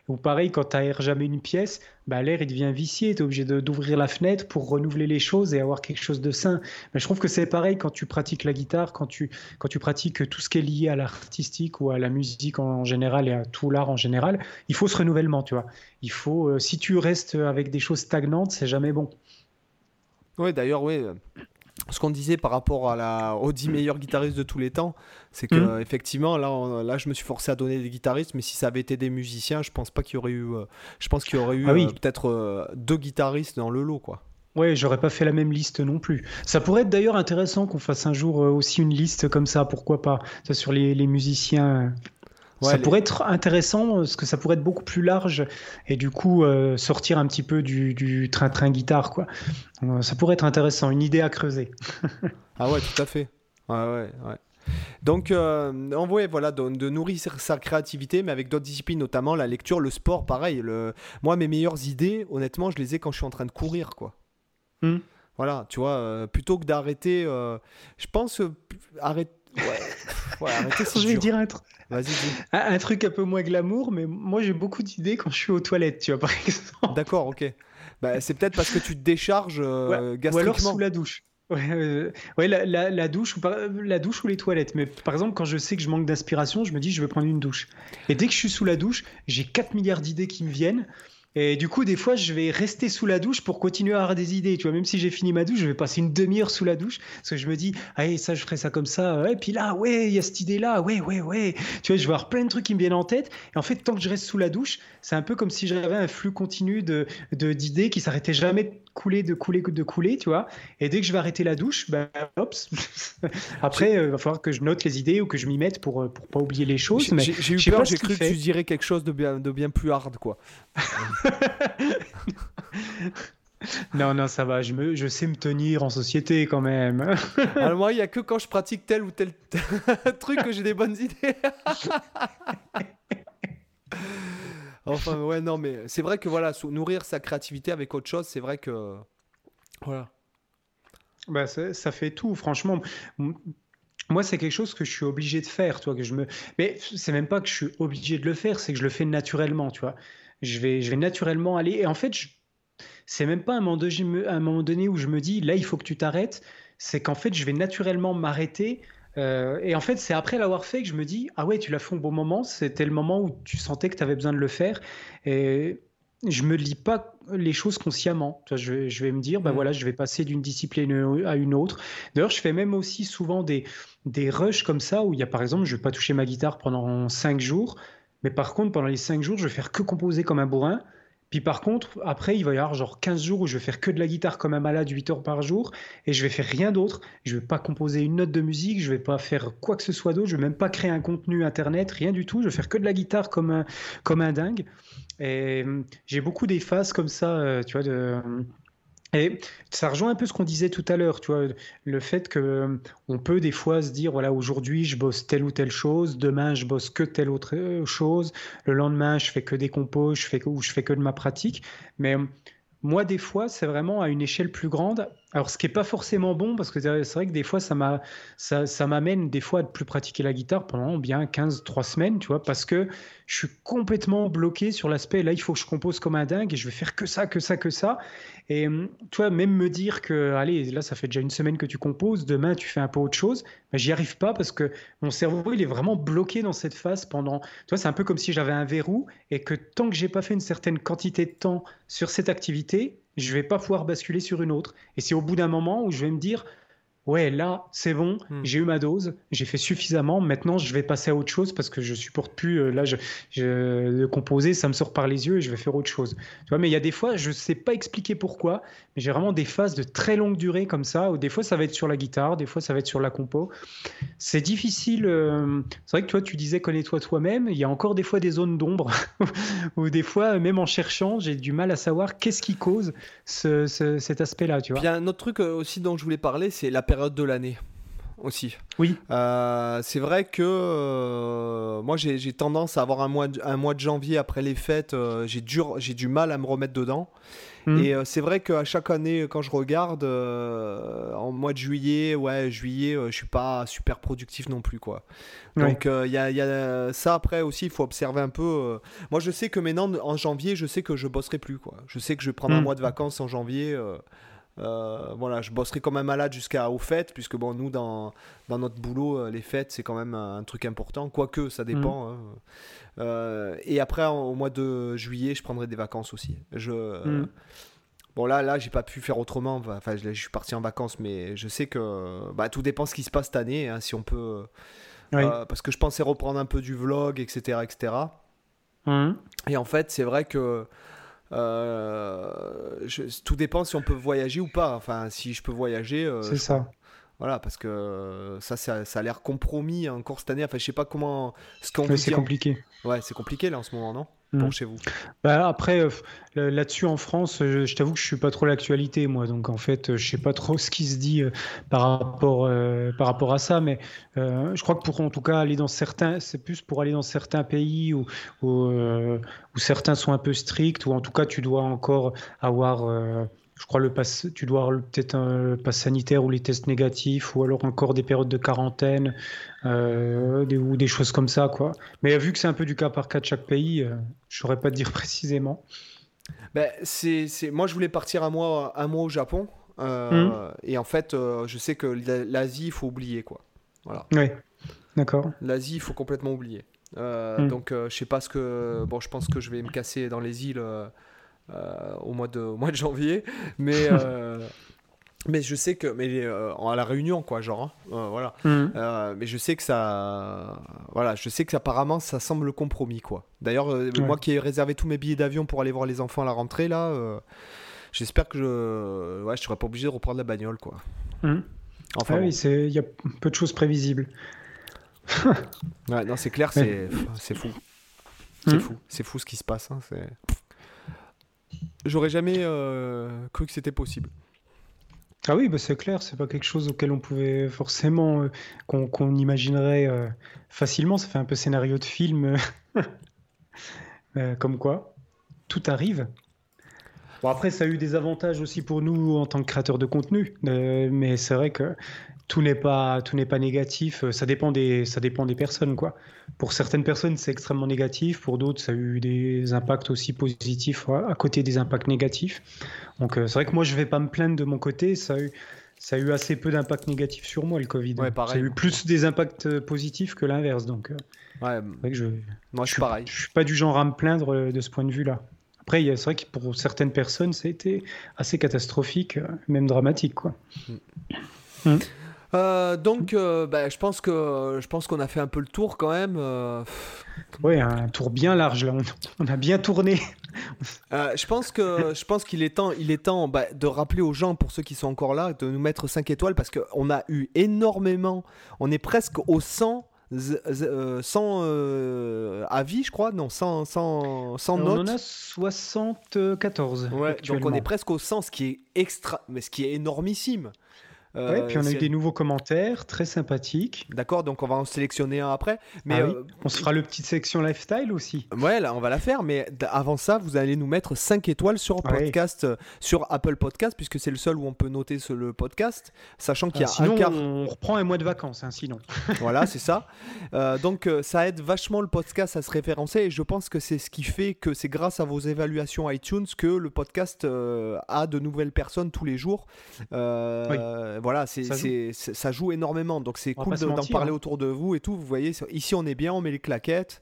Ou pareil, quand tu aères jamais une pièce, bah, l'air il devient vicié, tu es obligé d'ouvrir la fenêtre pour renouveler les choses et avoir quelque chose de sain. Mais je trouve que c'est pareil quand tu pratiques la guitare, quand tu, quand tu pratiques tout ce qui est lié à l'artistique ou à la musique en général et à tout l'art en général, il faut ce renouvellement, tu vois. Il faut, euh, si tu restes avec des choses stagnantes, c'est jamais bon. Oui, d'ailleurs, oui ce qu'on disait par rapport à la, aux 10 meilleurs guitaristes de tous les temps, c'est que mmh. effectivement là, là je me suis forcé à donner des guitaristes, mais si ça avait été des musiciens, je pense pas qu'il y aurait eu, euh, je pense qu'il y aurait eu ah euh, peut-être euh, deux guitaristes dans le lot quoi. Ouais, j'aurais pas fait la même liste non plus. Ça pourrait être d'ailleurs intéressant qu'on fasse un jour aussi une liste comme ça, pourquoi pas, ça, sur les, les musiciens ça pourrait être intéressant parce que ça pourrait être beaucoup plus large et du coup euh, sortir un petit peu du train-train guitare quoi. Euh, ça pourrait être intéressant, une idée à creuser. ah ouais, tout à fait. Ouais, ouais, ouais. Donc, euh, on voit, voilà, de, nourrir sa créativité, mais avec d'autres disciplines, notamment la lecture, le sport, pareil. Le... Moi, mes meilleures idées, honnêtement, je les ai quand je suis en train de courir, quoi. Hmm. Voilà, tu vois, plutôt que d'arrêter, je pense, arrête... ouais, arrêtez, je vais dire un, un, truc un peu moins glamour, mais moi j'ai beaucoup d'idées quand je suis aux toilettes, tu vois, par exemple. D'accord, ok. Bah, c'est peut-être parce que tu te décharges euh, Ou alors sous la douche. Ouais, euh, ouais la, la, douche ou la douche ou les toilettes. Mais par exemple, quand je sais que je manque d'inspiration, je me dis je vais prendre une douche. Et dès que je suis sous la douche, j'ai 4 milliards d'idées qui me viennent. Et du coup, des fois, je vais rester sous la douche pour continuer à avoir des idées. Tu vois, même si j'ai fini ma douche, je vais passer une demi-heure sous la douche parce que je me dis, ah, ça, je ferai ça comme ça. Et puis là, ouais, il y a cette idée-là. Ouais, ouais, ouais. Tu vois, je vais avoir plein de trucs qui me viennent en tête. Et en fait, tant que je reste sous la douche, c'est un peu comme si j'avais un flux continu de d'idées qui s'arrêtait jamais couler, de couler, de couler, tu vois. Et dès que je vais arrêter la douche, ben, hop. Après, il euh, va falloir que je note les idées ou que je m'y mette pour, euh, pour pas oublier les choses. J'ai eu peur, j'ai cru que tu dirais quelque chose de bien, de bien plus hard, quoi. Non, non, ça va, je, me, je sais me tenir en société quand même. Alors moi, il n'y a que quand je pratique tel ou tel truc que j'ai des bonnes idées. Enfin, ouais, non, mais c'est vrai que voilà, nourrir sa créativité avec autre chose, c'est vrai que. Voilà. Bah, ça, fait tout, franchement. Moi, c'est quelque chose que je suis obligé de faire, toi, que je me. Mais c'est même pas que je suis obligé de le faire, c'est que je le fais naturellement, tu vois. Je vais, je vais naturellement aller. Et en fait, c'est même pas un moment, un moment donné où je me dis, là, il faut que tu t'arrêtes. C'est qu'en fait, je vais naturellement m'arrêter euh, et en fait, c'est après l'avoir fait que je me dis Ah ouais, tu l'as fait au bon moment. C'était le moment où tu sentais que tu avais besoin de le faire. Et je me lis pas les choses consciemment. Je, je vais me dire, bah mm. voilà, je vais passer d'une discipline à une autre. D'ailleurs, je fais même aussi souvent des, des rushs comme ça où il y a par exemple, je vais pas toucher ma guitare pendant 5 jours, mais par contre, pendant les 5 jours, je vais faire que composer comme un bourrin. Puis par contre, après, il va y avoir genre 15 jours où je vais faire que de la guitare comme un malade 8 heures par jour et je vais faire rien d'autre. Je vais pas composer une note de musique, je vais pas faire quoi que ce soit d'autre, je vais même pas créer un contenu internet, rien du tout. Je vais faire que de la guitare comme un, comme un dingue. Et hum, j'ai beaucoup des phases comme ça, euh, tu vois, de et ça rejoint un peu ce qu'on disait tout à l'heure, tu vois, le fait que euh, on peut des fois se dire voilà aujourd'hui je bosse telle ou telle chose, demain je bosse que telle autre euh, chose, le lendemain je fais que des compos, je fais ou je fais que de ma pratique, mais moi, des fois, c'est vraiment à une échelle plus grande. Alors, ce qui n'est pas forcément bon, parce que c'est vrai que des fois, ça, m'a, ça, ça m'amène des fois à ne plus pratiquer la guitare pendant bien 15, 3 semaines, tu vois, parce que je suis complètement bloqué sur l'aspect, là, il faut que je compose comme un dingue et je vais faire que ça, que ça, que ça. Et hum, tu vois, même me dire que, allez, là, ça fait déjà une semaine que tu composes, demain, tu fais un peu autre chose, ben, j'y arrive pas parce que mon cerveau, il est vraiment bloqué dans cette phase pendant. Tu vois, c'est un peu comme si j'avais un verrou et que tant que j'ai pas fait une certaine quantité de temps sur cette activité, je vais pas pouvoir basculer sur une autre. Et c'est au bout d'un moment où je vais me dire, ouais, là, c'est bon, hmm. j'ai eu ma dose, j'ai fait suffisamment, maintenant je vais passer à autre chose parce que je supporte plus, euh, là, je, je, composer, ça me sort par les yeux et je vais faire autre chose. Tu vois, mais il y a des fois, je sais pas expliquer pourquoi, mais j'ai vraiment des phases de très longue durée comme ça, où des fois ça va être sur la guitare, des fois ça va être sur la compo. C'est difficile, euh, c'est vrai que toi, tu disais connais-toi toi-même, il y a encore des fois des zones d'ombre, où des fois, même en cherchant, j'ai du mal à savoir qu'est-ce qui cause ce, cet aspect-là, tu vois. Il y a un autre truc euh, aussi dont je voulais parler, c'est la de l'année aussi. Oui. Euh, c'est vrai que euh, moi j'ai tendance à avoir un mois, de, un mois de janvier après les fêtes, euh, j'ai du mal à me remettre dedans. Hmm. Et c'est vrai qu'à chaque année, quand je regarde, en mois de juillet, ouais, juillet, je suis pas super productif non plus, quoi. Donc il y, a, ça après aussi, il faut observer un peu. moi, je sais que maintenant, en janvier, je sais que je bosserai plus, quoi. Je sais que je vais prendre un hmm. mois de vacances en janvier. Euh, voilà, je bosserai comme un malade jusqu'à aux fêtes, puisque bon, nous, dans, dans notre boulot, euh, les fêtes, c'est quand même un, truc important, quoique ça dépend. Mm. Hein. Euh, et après, au mois de juillet, je prendrai des vacances aussi. Je, mm. Bon, là, là j'ai pas pu faire autrement. Enfin, je, suis parti en vacances, mais je sais que bah, tout dépend ce qui se passe cette année, hein, si on peut. parce que je pensais reprendre un peu du vlog, etc. etc. Mm. Et en fait, c'est vrai que euh, tout dépend si on peut voyager ou pas. Enfin, si je peux voyager. Euh, c'est ça. Voilà, parce que ça, ça, a l'air compromis encore cette année. Enfin, je sais pas comment. Ce qu'on c'est compliqué. Ouais, c'est compliqué là en ce moment, non? Pour mm. chez vous bah Après, euh, là-dessus en France, je, t'avoue que je suis pas trop l'actualité, moi. Donc en fait, je sais pas trop ce qui se dit euh, par, rapport, euh, par rapport à ça. Mais je crois que pour en tout cas aller dans certains, c'est plus pour aller dans certains pays où, où, où, certains sont un peu stricts, ou en tout cas tu dois encore avoir je crois le pass, tu dois avoir peut-être un pass sanitaire ou les tests négatifs, ou alors encore des périodes de quarantaine, euh, des, ou des choses comme ça, quoi. Mais vu que c'est un peu du cas par cas de chaque pays, euh, je saurais pas te dire précisément. Ben, c'est, Moi, je voulais partir un mois, un mois au Japon, euh, hmm. et en fait, je sais que l'Asie, il faut oublier, quoi. Voilà. Oui, d'accord. L'Asie, il faut complètement oublier. Hmm. Donc, je sais pas ce que. Bon, je pense que je vais me casser dans les îles euh, au, mois de, mois de janvier. Mais. Euh, mais je sais que, mais euh, à la réunion, quoi, genre, hein, voilà. Mhm. mais je sais que ça, voilà, je sais que apparemment ça semble compromis, quoi. D'ailleurs, moi qui ai réservé tous mes billets d'avion pour aller voir les enfants à la rentrée, là, j'espère que je, ouais, je serai pas obligé de reprendre la bagnole, quoi. Mhm. Enfin, ah oui, il y a peu de choses prévisibles. ouais, non, c'est clair, c'est fou. C'est mhm. fou, c'est fou ce qui se passe. Hein, c'est J'aurais jamais euh, cru que c'était possible. Ah oui, bah c'est clair, c'est pas quelque chose auquel on pouvait forcément, euh, qu'on imaginerait euh, facilement. Ça fait un peu scénario de film. comme quoi, tout arrive. Bon, après, ça a eu des avantages aussi pour nous en tant que créateurs de contenu, mais c'est vrai que tout n'est pas tout n'est pas négatif. Euh, ça dépend des ça dépend des personnes quoi. Pour certaines personnes c'est extrêmement négatif, pour d'autres ça a eu des impacts aussi positifs à côté des impacts négatifs. Donc euh, c'est vrai que moi je vais pas me plaindre de mon côté. Ça a eu ça a eu assez peu d'impact négatif sur moi le Covid. Ouais, ça a eu plus des impacts euh, positifs que l'inverse. Donc ouais, que je moi je suis pareil. Je suis pas du genre à me plaindre de ce point de vue là. Après, c'est vrai que pour certaines personnes, ça a été assez catastrophique, même dramatique. Quoi. Mm. Mm. Euh, donc, euh, bah, je pense que je pense qu'on a fait un peu le tour quand même. Euh... Oui, un tour bien large là. On, a bien tourné. Je pense que je pense qu'il est temps, il est temps bah, de rappeler aux gens, pour ceux qui sont encore là, de nous mettre 5 étoiles parce qu'on a eu énormément. On est presque au 100 100 avis, je crois, non, 100, 100, 100 notes. On en a 74. Ouais, donc on est presque au 100, ce qui est extra, mais ce qui est énormissime. Euh, oui, puis on a eu des nouveaux commentaires très sympathiques. D'accord, donc on va en sélectionner un après. Mais ah euh, on se fera le petite section lifestyle aussi. Ouais, là, on va la faire. Mais avant ça, vous allez nous mettre 5 étoiles sur podcast, euh, sur Apple Podcast, puisque c'est le seul où on peut noter le podcast, sachant qu'il y a sinon, un quart. On reprend un mois de vacances, hein, sinon. voilà, c'est ça. donc ça aide vachement le podcast à se référencer et je pense que c'est ce qui fait que c'est grâce à vos évaluations iTunes que le podcast a de nouvelles personnes tous les jours. Oui voilà, c'est, ça, joue. ça joue énormément. Donc c'est cool d'en parler hein. autour de vous et tout. Vous voyez, ici on est bien, on met les claquettes,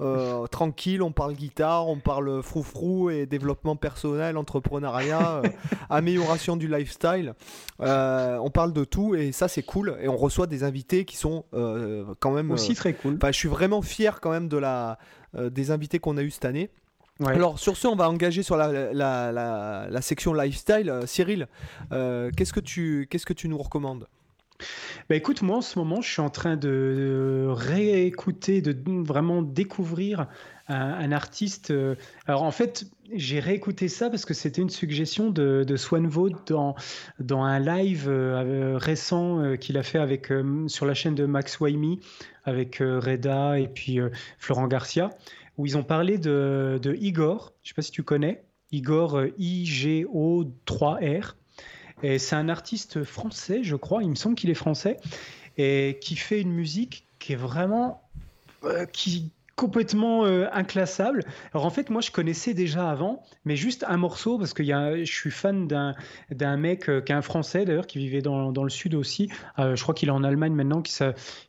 euh, tranquille, on parle guitare, on parle froufrou et développement personnel, entrepreneuriat, euh, amélioration du lifestyle. Euh, on parle de tout et ça c'est cool. Et on reçoit des invités qui sont quand même aussi très cool. Je suis vraiment fier quand même de la, des invités qu'on a eu cette année. Alors sur ce, on va engager sur la, la, la, section lifestyle. Euh, Cyril, euh, qu'est-ce que tu qu'est-ce que tu nous recommandes? Bah écoute, moi en ce moment, je suis en train de réécouter, de vraiment découvrir un, artiste. Euh, alors en fait, j'ai réécouté ça parce que c'était une suggestion de, de Swan dans, dans un live récent qu'il a fait avec, sur la chaîne de Max Waimi avec Reda et puis Florent Garcia où ils ont parlé de, Igor. Je ne sais pas si tu connais. Igor euh, I-G-O-3-R. Et c'est un artiste français, je crois. Il me semble qu'il est français. Et qui fait une musique qui est vraiment. Euh, qui, complètement euh, inclassable. Alors en fait, moi je connaissais déjà avant, mais juste un morceau parce que y a, je suis fan d'un d'un mec euh, qui est un Français d'ailleurs qui vivait dans, dans, le sud aussi. Euh, je crois qu'il est en Allemagne maintenant, qui,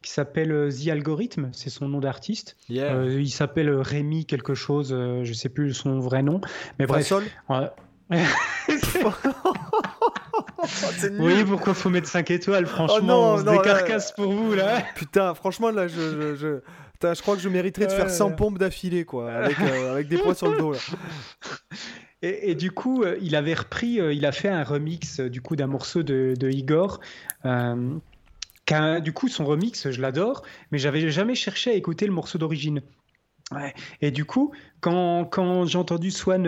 qui s'appelle The Algorithm, c'est son nom d'artiste. il s'appelle Rémi quelque chose, je sais plus son vrai nom, mais bref. oui, pourquoi faut mettre 5 étoiles Franchement, oh non, on se décarcasse pour vous là. Putain, franchement là, je, je je crois que je mériterais de faire 100 pompes d'affilée, quoi, avec, euh, avec, des poids sur le dos. Là. Et, du coup, euh, il avait repris, euh, il a fait un remix du coup d'un morceau de, de Igor. du coup, son remix, je l'adore, mais j'avais jamais cherché à écouter le morceau d'origine. Et du coup, quand, quand j'ai entendu Swan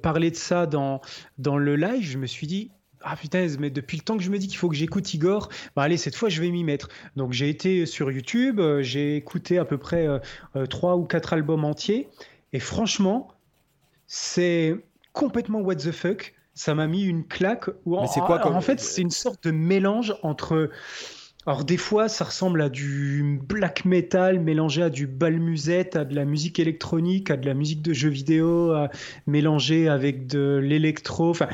parler de ça dans, dans le live, je me suis dit, ah putain, mais depuis le temps que je me dis qu'il faut que j'écoute Igor, bah allez, cette fois je vais m'y mettre. Donc j'ai été sur YouTube, euh, j'ai écouté à peu près euh, euh, trois ou quatre albums entiers, et franchement, c'est complètement what the fuck. Ça m'a mis une claque. Mais c'est quoi En fait, c'est une sorte de mélange entre. Alors des fois, ça ressemble à du black metal mélangé à du bal musette, à de la musique électronique, à de la musique de jeux vidéo, mélangé avec de l'électro. Enfin,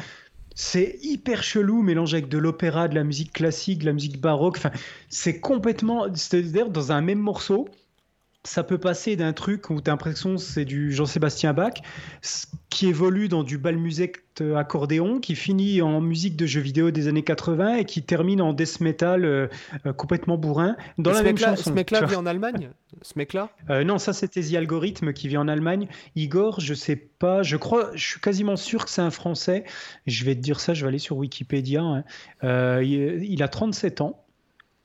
c'est hyper chelou, mélangé avec de l'opéra, de la musique classique, de la musique baroque. Enfin, c'est complètement. C'est-à-dire, dans un même morceau, ça peut passer d'un truc où tu as l'impression c'est du Jean-Sébastien Bach, qui évolue dans du bal musique accordéon, qui finit en musique de jeux vidéo des années 80 et qui termine en death metal euh, euh, complètement bourrin dans la même chanson. Ce mec-là vit en Allemagne Ce mec-là? Euh, Non, ça c'était The Algorithm qui vit en Allemagne. Igor, je sais pas, je crois, je suis quasiment sûr que c'est un Français. Je vais te dire ça, je vais aller sur Wikipédia. Hein. Il, il, a 37 ans,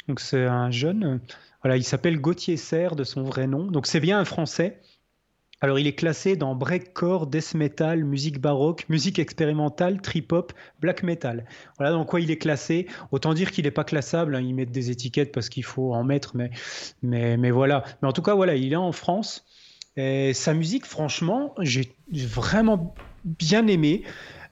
donc c'est un jeune. Voilà, il s'appelle Gauthier Serre de son vrai nom. Donc c'est bien un Français. Alors il est classé dans breakcore, death metal, musique baroque, musique expérimentale, trip hop, black metal. Voilà dans quoi il est classé. Autant dire qu'il n'est pas classable. Hein. Ils mettent des étiquettes parce qu'il faut en mettre, mais, mais, mais voilà. Mais en tout cas voilà, il est en France. Et sa musique, franchement, j'ai vraiment bien aimé.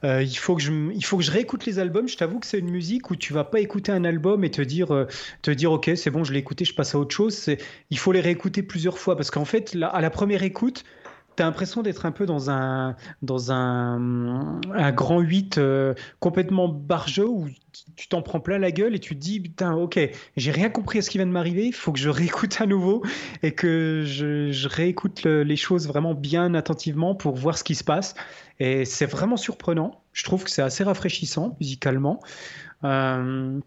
Euh, il, faut que je, il faut que je réécoute les albums. Je t'avoue que c'est une musique où tu vas pas écouter un album et te dire, euh, te dire ok, c'est bon, je l'ai écouté, je passe à autre chose. Il faut les réécouter plusieurs fois parce qu'en fait, à la première écoute, tu l'impression d'être un peu dans un, dans un, un grand 8 euh, complètement barjeux où tu t'en prends plein la gueule et tu te dis putain ok j'ai rien compris à ce qui vient de m'arriver il faut que je réécoute à nouveau et que je, réécoute les choses vraiment bien attentivement pour voir ce qui se passe. Et c'est vraiment surprenant. Je trouve que c'est assez rafraîchissant musicalement. Euh,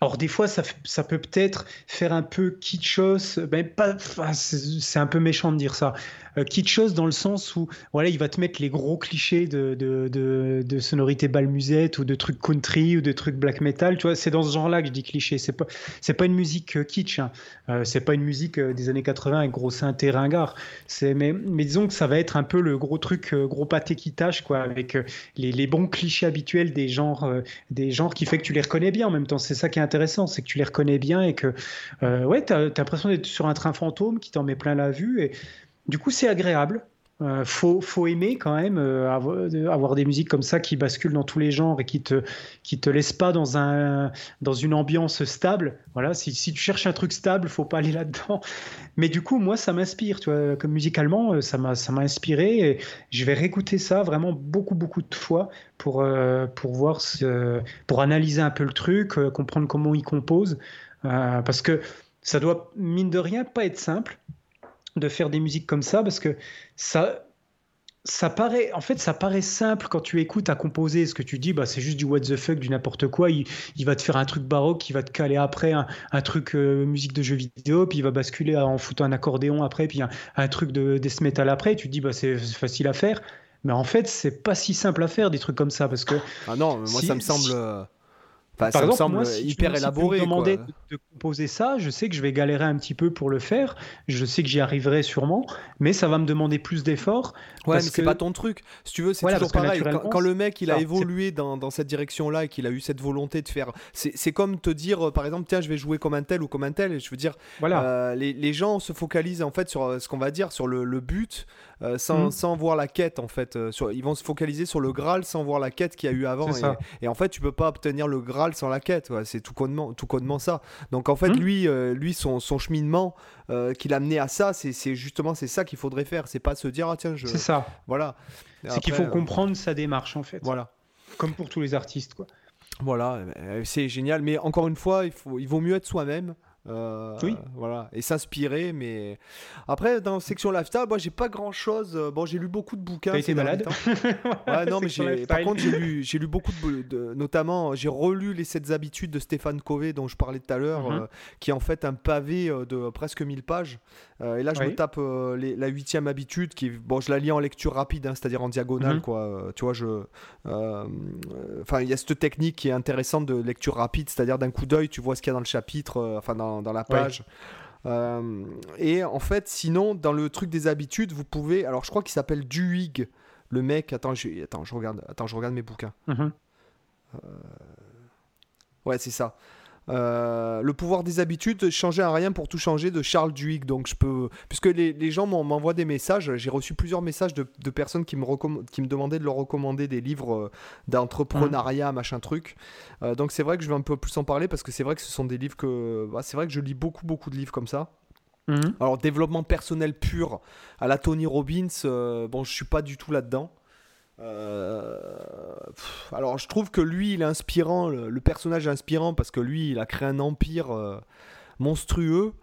alors des fois, ça, ça peut peut-être faire un peu kitschos, ben pas, c'est un peu méchant de dire ça, euh, kitschos dans le sens où voilà, il va te mettre les gros clichés de, de, de, de sonorité balmusette ou de trucs country ou de trucs black metal. Tu vois, c'est dans ce genre-là que je dis cliché. C'est pas c'est pas une musique euh, kitsch. Hein. Euh, c'est pas une musique euh, des années 80 avec gros synthé ringard. C'est mais, mais disons que ça va être un peu le gros truc, gros pâté qui tâche quoi, avec les, les, bons clichés habituels des genres des genres qui fait que tu les reconnais bien en même temps. C'est ça qui est intéressant, c'est que tu les reconnais bien et que ouais, t'as as, l'impression d'être sur un train fantôme qui t'en met plein la vue du coup, c'est agréable. Euh, faut, faut aimer quand même euh, avoir, des musiques comme ça qui basculent dans tous les genres et qui te qui te laissent pas dans un dans une ambiance stable. Voilà, si, tu cherches un truc stable, faut pas aller là-dedans. Mais du coup, moi, ça m'inspire. Tu vois, comme musicalement, euh, ça m'a ça m'a inspiré. Et je vais réécouter ça vraiment beaucoup beaucoup de fois pour euh, pour voir ce, pour analyser un peu le truc, comprendre comment il compose, parce que ça doit mine de rien pas être simple de faire des musiques comme ça parce que ça ça paraît en fait ça paraît simple quand tu écoutes à composer. Ce que tu dis bah c'est juste du what the fuck du n'importe quoi. Il, va te faire un truc baroque qui va te caler après un, truc euh, musique de jeu vidéo puis il va basculer en foutant un accordéon après puis un, truc de death metal après. Tu te dis bah c'est facile à faire. Mais en fait c'est pas si simple à faire des trucs comme ça parce que ah non moi ça me semble par exemple, moi, si hyper élaboré. Si demander de, de, composer ça, je sais que je vais galérer un petit peu pour le faire. Je sais que j'y arriverai sûrement, mais ça va me demander plus d'efforts. Ouais, mais c'est pas ton truc. Si tu veux, c'est toujours pareil. Quand, le mec il a évolué dans, dans cette direction-là et qu'il a eu cette volonté de faire, c'est comme te dire, euh, par exemple, tiens, je vais jouer comme un tel ou comme un tel. Et je veux dire, voilà. Euh, les, les, gens se focalisent en fait sur euh, ce qu'on va dire sur le, le but. sans, mm. sans, voir la quête en fait. sur, ils vont se focaliser sur le Graal sans voir la quête qu'il y a eu avant. Et, et, en fait, tu peux pas obtenir le Graal sans la quête. C'est tout connement, tout connement ça. Donc en fait, hmm. lui, euh, lui son, son cheminement euh, qu'il a mené à ça, c'est justement c'est ça qu'il faudrait faire. C'est pas se dire ah tiens je. C'est ça. Voilà. C'est qu'il faut euh, comprendre sa démarche en fait. Voilà. Comme pour tous les artistes quoi. Voilà, c'est génial. Mais encore une fois, il, faut, il vaut mieux être soi-même. Euh, oui. Voilà, et s'inspirer. Mais après, dans section lifestyle, moi, j'ai pas grand chose. Euh, bon, j'ai lu beaucoup de bouquins. T'as été malade ouais, non, mais par contre, j'ai lu, j'ai lu beaucoup de, notamment, j'ai relu les 7 habitudes de Stéphane Covey dont je parlais tout à l'heure, mhm. euh, qui est en fait un pavé de presque 1000 pages. Et là, je me tape la huitième habitude, qui, bon, je la lis en lecture rapide, hein, c'est-à-dire en diagonale, mhm. quoi. tu vois, je, enfin, il y a cette technique qui est intéressante de lecture rapide, c'est-à-dire d'un coup d'œil, tu vois ce qu'il y a dans le chapitre, enfin dans dans, la page. Euh, et en fait, sinon, dans le truc des habitudes, vous pouvez. Alors, je crois qu'il s'appelle Duig, le mec. Attends, je, attends, je regarde. Attends, je regarde mes bouquins. Mhm. Euh, ouais, c'est ça. Euh, le pouvoir des habitudes, changer à rien pour tout changer de Charles Duhigg. Donc je peux, puisque les, les gens m'envoient des messages, j'ai reçu plusieurs messages de, de personnes qui me, qui me demandaient de leur recommander des livres euh, d'entrepreneuriat, mmh. machin truc. Euh, donc c'est vrai que je vais un peu plus en parler parce que c'est vrai que ce sont des livres que, bah, c'est vrai que je lis beaucoup beaucoup de livres comme ça. Mmh. Alors développement personnel pur à la Tony Robbins, bon je suis pas du tout là-dedans. Euh, alors je trouve que lui il est inspirant, le, personnage est inspirant parce que lui il a créé un empire euh, monstrueux.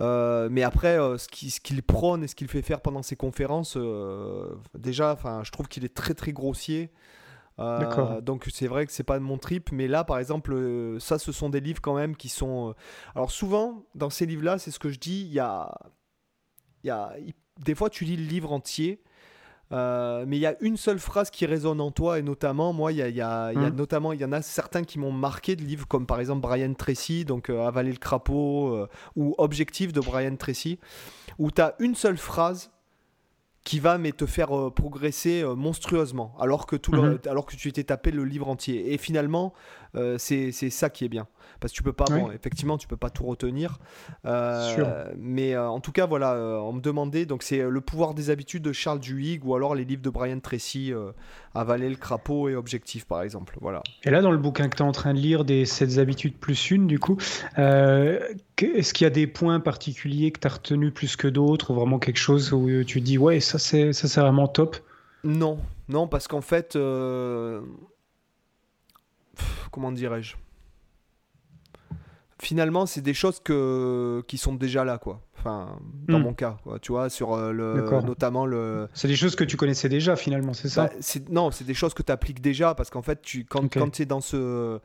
Euh, mais après, ce qu'il prône et ce qu'il fait faire pendant ses conférences, déjà, enfin, je trouve qu'il est très très grossier. donc c'est vrai que c'est pas mon trip, mais là par exemple, ça ce sont des livres quand même qui sont. Alors souvent dans ces livres-là, c'est ce que je dis, il y a, il y a, des fois tu lis le livre entier euh, mais il y a une seule phrase qui résonne en toi, et notamment, moi, il y a, y a, y a hmm. notamment, il y en a certains qui m'ont marqué de livres, comme par exemple Brian Tracy, donc euh, Avaler le crapaud, euh, ou Objectif de Brian Tracy, où tu as une seule phrase qui va mais te faire progresser monstrueusement alors que tout mhm. alors que tu t'es tapé le livre entier et finalement c'est ça qui est bien parce que tu peux pas, bon, effectivement, tu peux pas tout retenir. Euh, mais euh, en tout cas, voilà, euh, on me demandait, donc c'est Le pouvoir des habitudes de Charles Duhigg ou alors les livres de Brian Tracy, Avaler le crapaud et Objectif, par exemple. Voilà. Et là, dans le bouquin que tu es en train de lire, des 7 habitudes plus une, du coup, est-ce qu'il y a des points particuliers que tu as retenu plus que d'autres, ou vraiment quelque chose où tu dis, ouais, ça c'est, ça c'est vraiment top? Non, non, parce qu'en fait, comment dirais-je? Finalement, c'est des choses que, qui sont déjà là, quoi. Enfin, dans hmm. mon cas, quoi. tu vois, sur euh, le, notamment le. C'est des choses que tu connaissais déjà, finalement, c'est ça? Bah, Non, c'est des choses que tu appliques déjà, parce qu'en fait, tu, quand, quand tu es dans ce.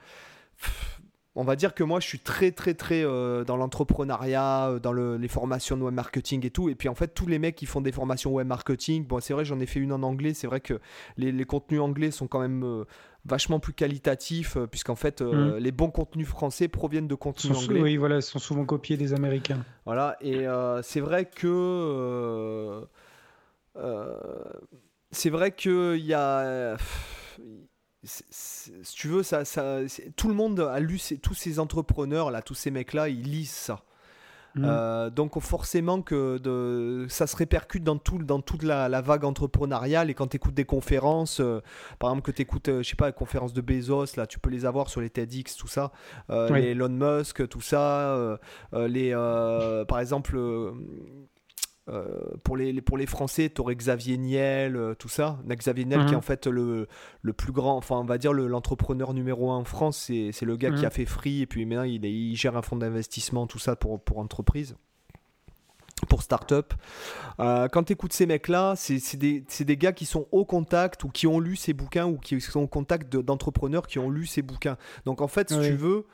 On va dire que moi, je suis très, très, très euh, dans l'entrepreneuriat, euh, dans les formations de web marketing et tout. Et puis, en fait, tous les mecs qui font des formations web marketing, bon, c'est vrai, j'en ai fait une en anglais. C'est vrai que les, les, contenus anglais sont quand même vachement plus qualitatif, euh, puisqu'en fait, euh, mm. les bons contenus français proviennent de contenus anglais. Oui, voilà, ils sont souvent copiés des Américains. Voilà, et euh, c'est vrai que. c'est vrai qu'il y a. si tu veux, ça, ça, tout le monde a lu, tous ces entrepreneurs, là, tous ces mecs-là, ils lisent ça. Mm. Euh, donc forcément que de, ça se répercute dans, tout, dans toute la, vague entrepreneuriale et quand tu écoutes des conférences, euh, par exemple que tu écoutes, euh, je sais pas, les conférences de Bezos, là tu peux les avoir sur les TEDx, tout ça, les Elon Musk, tout ça, les, par exemple euh, pour, les, pour les Français, tu aurais Xavier Niel, euh, tout ça. Xavier Niel, qui est mhm. en fait le, le plus grand, enfin, on va dire l'entrepreneur numéro un en France. C'est le gars qui mhm. a fait Free et puis maintenant il, il gère un fonds d'investissement, tout ça pour, pour entreprise pour start-up. Euh, quand tu écoutes ces mecs-là, c'est des, des, gars qui sont au contact ou qui ont lu ces bouquins ou qui sont au contact d'entrepreneurs qui ont lu ces bouquins. Donc en fait, si tu veux,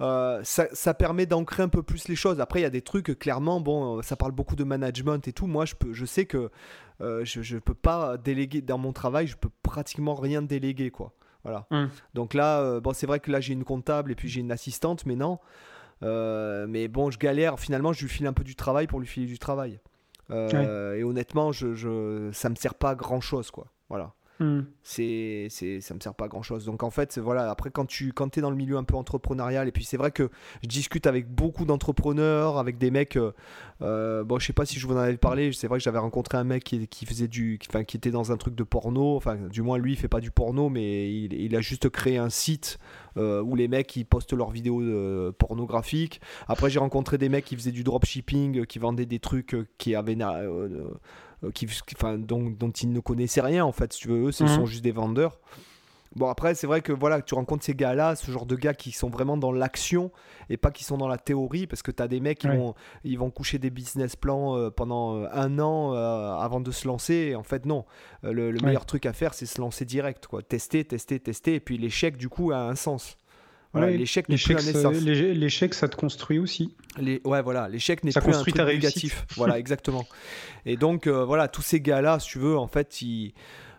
euh, ça, permet d'ancrer un peu plus les choses. Après, il y a des trucs, clairement, bon, ça parle beaucoup de management et tout. Moi, je, peux, je sais que euh, je ne peux pas déléguer dans mon travail, je peux pratiquement rien déléguer, quoi. Voilà. Hum. Donc là, euh, bon, c'est vrai que là, j'ai une comptable et puis j'ai une assistante, mais non. mais bon, je galère. Finalement, je lui file un peu du travail pour lui filer du travail. Et honnêtement, je, je, ça me sert pas à grand chose, quoi. Voilà. Hmm. C'est, ça me sert pas à grand chose. Donc en fait, voilà, après quand tu quand es dans le milieu un peu entrepreneurial, et puis c'est vrai que je discute avec beaucoup d'entrepreneurs, avec des mecs, euh, euh, bon, je sais pas si je vous en avais parlé, c'est vrai que j'avais rencontré un mec qui, qui faisait du, enfin, qui était dans un truc de porno, enfin, du moins lui, il fait pas du porno, mais il, a juste créé un site où les mecs ils postent leurs vidéos pornographiques. Après, j'ai rencontré des mecs qui faisaient du dropshipping, qui vendaient des trucs qui avaient euh, qui, enfin, dont, dont, ils ne connaissaient rien en fait. Si tu veux, eux, ce mhm. sont juste des vendeurs. Bon, après, c'est vrai que voilà, tu rencontres ces gars-là, ce genre de gars qui sont vraiment dans l'action et pas qui sont dans la théorie, parce que tu as des mecs qui vont, ils vont coucher des business plans euh, pendant euh, un an avant de se lancer. Et en fait, non. le, meilleur truc à faire, c'est se lancer direct. Quoi. Tester, tester, tester. Et puis l'échec, du coup, a un sens. l'échec L'échec, ça te construit aussi. Les, ouais, voilà, l'échec n'est plus un truc négatif. voilà, exactement. Et donc, euh, voilà, tous ces gars-là, si tu veux, en fait, ils,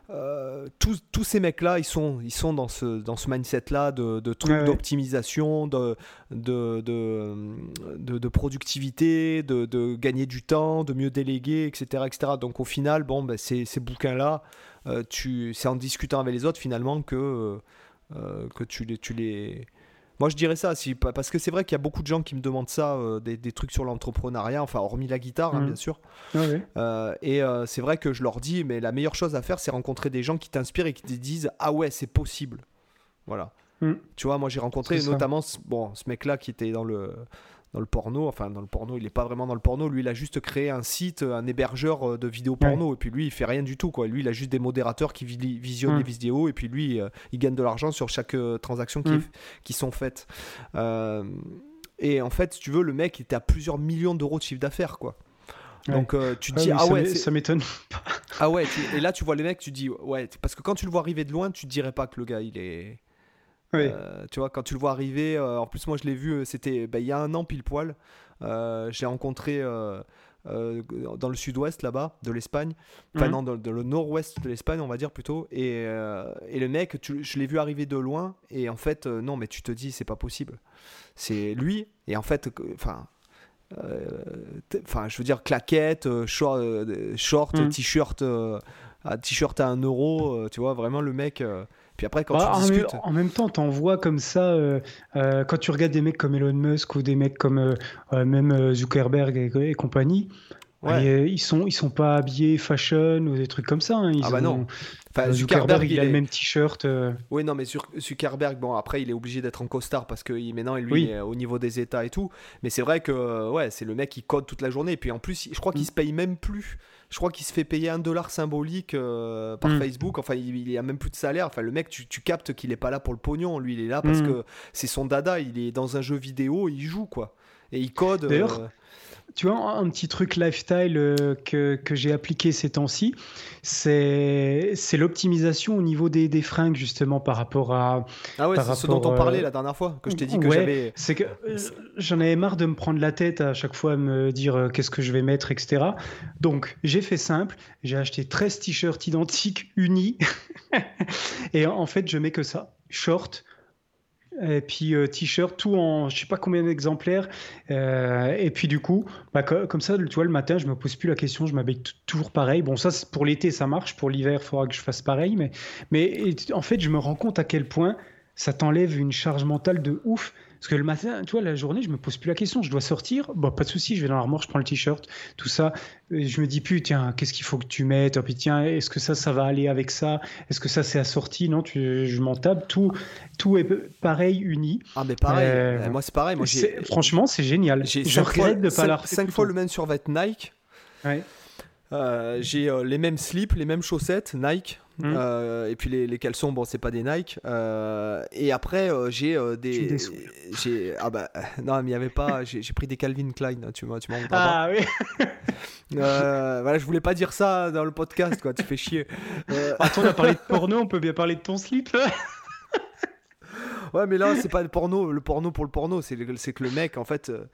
euh, tous, tous, ces mecs-là, ils sont, ils sont dans ce, dans ce mindset-là de, de trucs d'optimisation, de, de, de, de, productivité, de, gagner du temps, de mieux déléguer, etc. etc. Donc, au final, bon, ben, ces, ces bouquins-là, euh, c'est en discutant avec les autres, finalement, que, que tu les. Tu les moi, je dirais ça, si, parce que c'est vrai qu'il y a beaucoup de gens qui me demandent ça, euh, des, trucs sur l'entrepreneuriat, enfin, hormis la guitare, hein, mmh. bien sûr. Euh, et euh, c'est vrai que je leur dis, mais la meilleure chose à faire, c'est rencontrer des gens qui t'inspirent et qui te disent, ah ouais, c'est possible. Voilà. Mmh. Tu vois, moi, j'ai rencontré notamment bon, ce mec-là qui était dans le dans le porno. Enfin, dans le porno, il n'est pas vraiment dans le porno. Lui, il a juste créé un site, un hébergeur euh, de vidéos porno. Et puis lui, il fait rien du tout. Quoi. Lui, il a juste des modérateurs qui visionnent les vidéos. Et puis lui, euh, il gagne de l'argent sur chaque euh, transaction qui, mm. qui sont faites. et en fait, si tu veux, le mec, il était à plusieurs millions d'euros de chiffre d'affaires. quoi. Donc tu te dis ah ouais ça m'étonne ah ouais et là tu vois les mecs tu dis ouais parce que quand tu le vois arriver de loin tu te dirais pas que le gars il est euh, tu vois, quand tu le vois arriver, euh, en plus moi je l'ai vu, euh, c'était bah, il y a un an pile poil. J'ai rencontré dans le sud-ouest là-bas de l'Espagne, enfin mhm. non, dans, le nord-ouest de l'Espagne on va dire plutôt. Et, et le mec, je l'ai vu arriver de loin et en fait non mais tu te dis c'est pas possible. C'est lui et en fait, enfin enfin, je veux dire, claquettes, short, short mm. t-shirt, t-shirt à 1 euro, tu vois, vraiment le mec. Puis après, quand bah, tu en discutes. Même, en même temps, t'en vois comme ça, quand tu regardes des mecs comme Elon Musk ou des mecs comme même Zuckerberg et compagnie, euh, ils sont ils sont pas habillés fashion ou des trucs comme ça. Hein. Ils ah bah non. Enfin, Zuckerberg, il, a le même t-shirt. Euh. Oui non mais Zuckerberg bon après il est obligé d'être en costard parce que maintenant lui est au niveau des États et tout. Mais c'est vrai que ouais c'est le mec qui code toute la journée et puis en plus je crois qu'il mm. se paye même plus. Je crois qu'il se fait payer un dollar symbolique euh, par mm. Facebook. Enfin il, il a même plus de salaire. Enfin le mec tu, tu captes qu'il est pas là pour le pognon. Lui il est là parce mm. que c'est son dada. Il est dans un jeu vidéo il joue quoi et il code. D'ailleurs tu vois, un petit truc lifestyle euh, que, que j'ai appliqué ces temps-ci, c'est l'optimisation au niveau des, des, fringues, justement, par rapport à. Ah ouais, c'est ce dont on parlait euh, la dernière fois, que je t'ai dit que j'avais. C'est que euh, j'en avais marre de me prendre la tête à chaque fois à me dire qu'est-ce que je vais mettre, etc. Donc, j'ai fait simple, j'ai acheté 13 t-shirts identiques, unis, et en fait, je mets que ça. Short, et puis euh, t-shirt, tout en je sais pas combien d'exemplaires. Euh, et puis du coup, bah, comme ça, tu vois, le matin, je me pose plus la question, je m'habille toujours pareil. Bon, ça, pour l'été, ça marche. Pour l'hiver, il faudra que je fasse pareil. Mais, mais en fait, je me rends compte à quel point ça t'enlève une charge mentale de ouf. Parce que le matin, tu vois, la journée, je me pose plus la question. Je dois sortir. Bon, pas de souci, je vais dans l'armoire, je prends le t-shirt, tout ça. je me dis plus, tiens, qu'est-ce qu'il faut que tu mettes? Oh, puis tiens, est-ce que ça, ça va aller avec ça? Est-ce que ça, c'est assorti? Non, tu, je m'en tape. Tout, tout est pareil, uni. Ah, mais pareil. Euh, moi, c'est pareil. Moi, franchement, c'est génial. Je regrette de pas l'avoir 5 fois le même survêt Nike. Ouais. Euh, j'ai euh, les mêmes slips, les mêmes chaussettes Nike. Mmh. Euh, et puis les, les, caleçons, bon, c'est pas des Nike. et après, j'ai des. J'ai ah bah non, mais il y avait pas. J'ai pris des Calvin Klein. Tu m'as, tu. Ah oui. voilà, je voulais pas dire ça dans le podcast, quoi. Tu fais chier. Attends, on a parlé de porno, on peut bien parler de ton slip. Ouais, mais là, c'est pas le porno, le porno pour le porno. C'est que le mec, en fait, euh,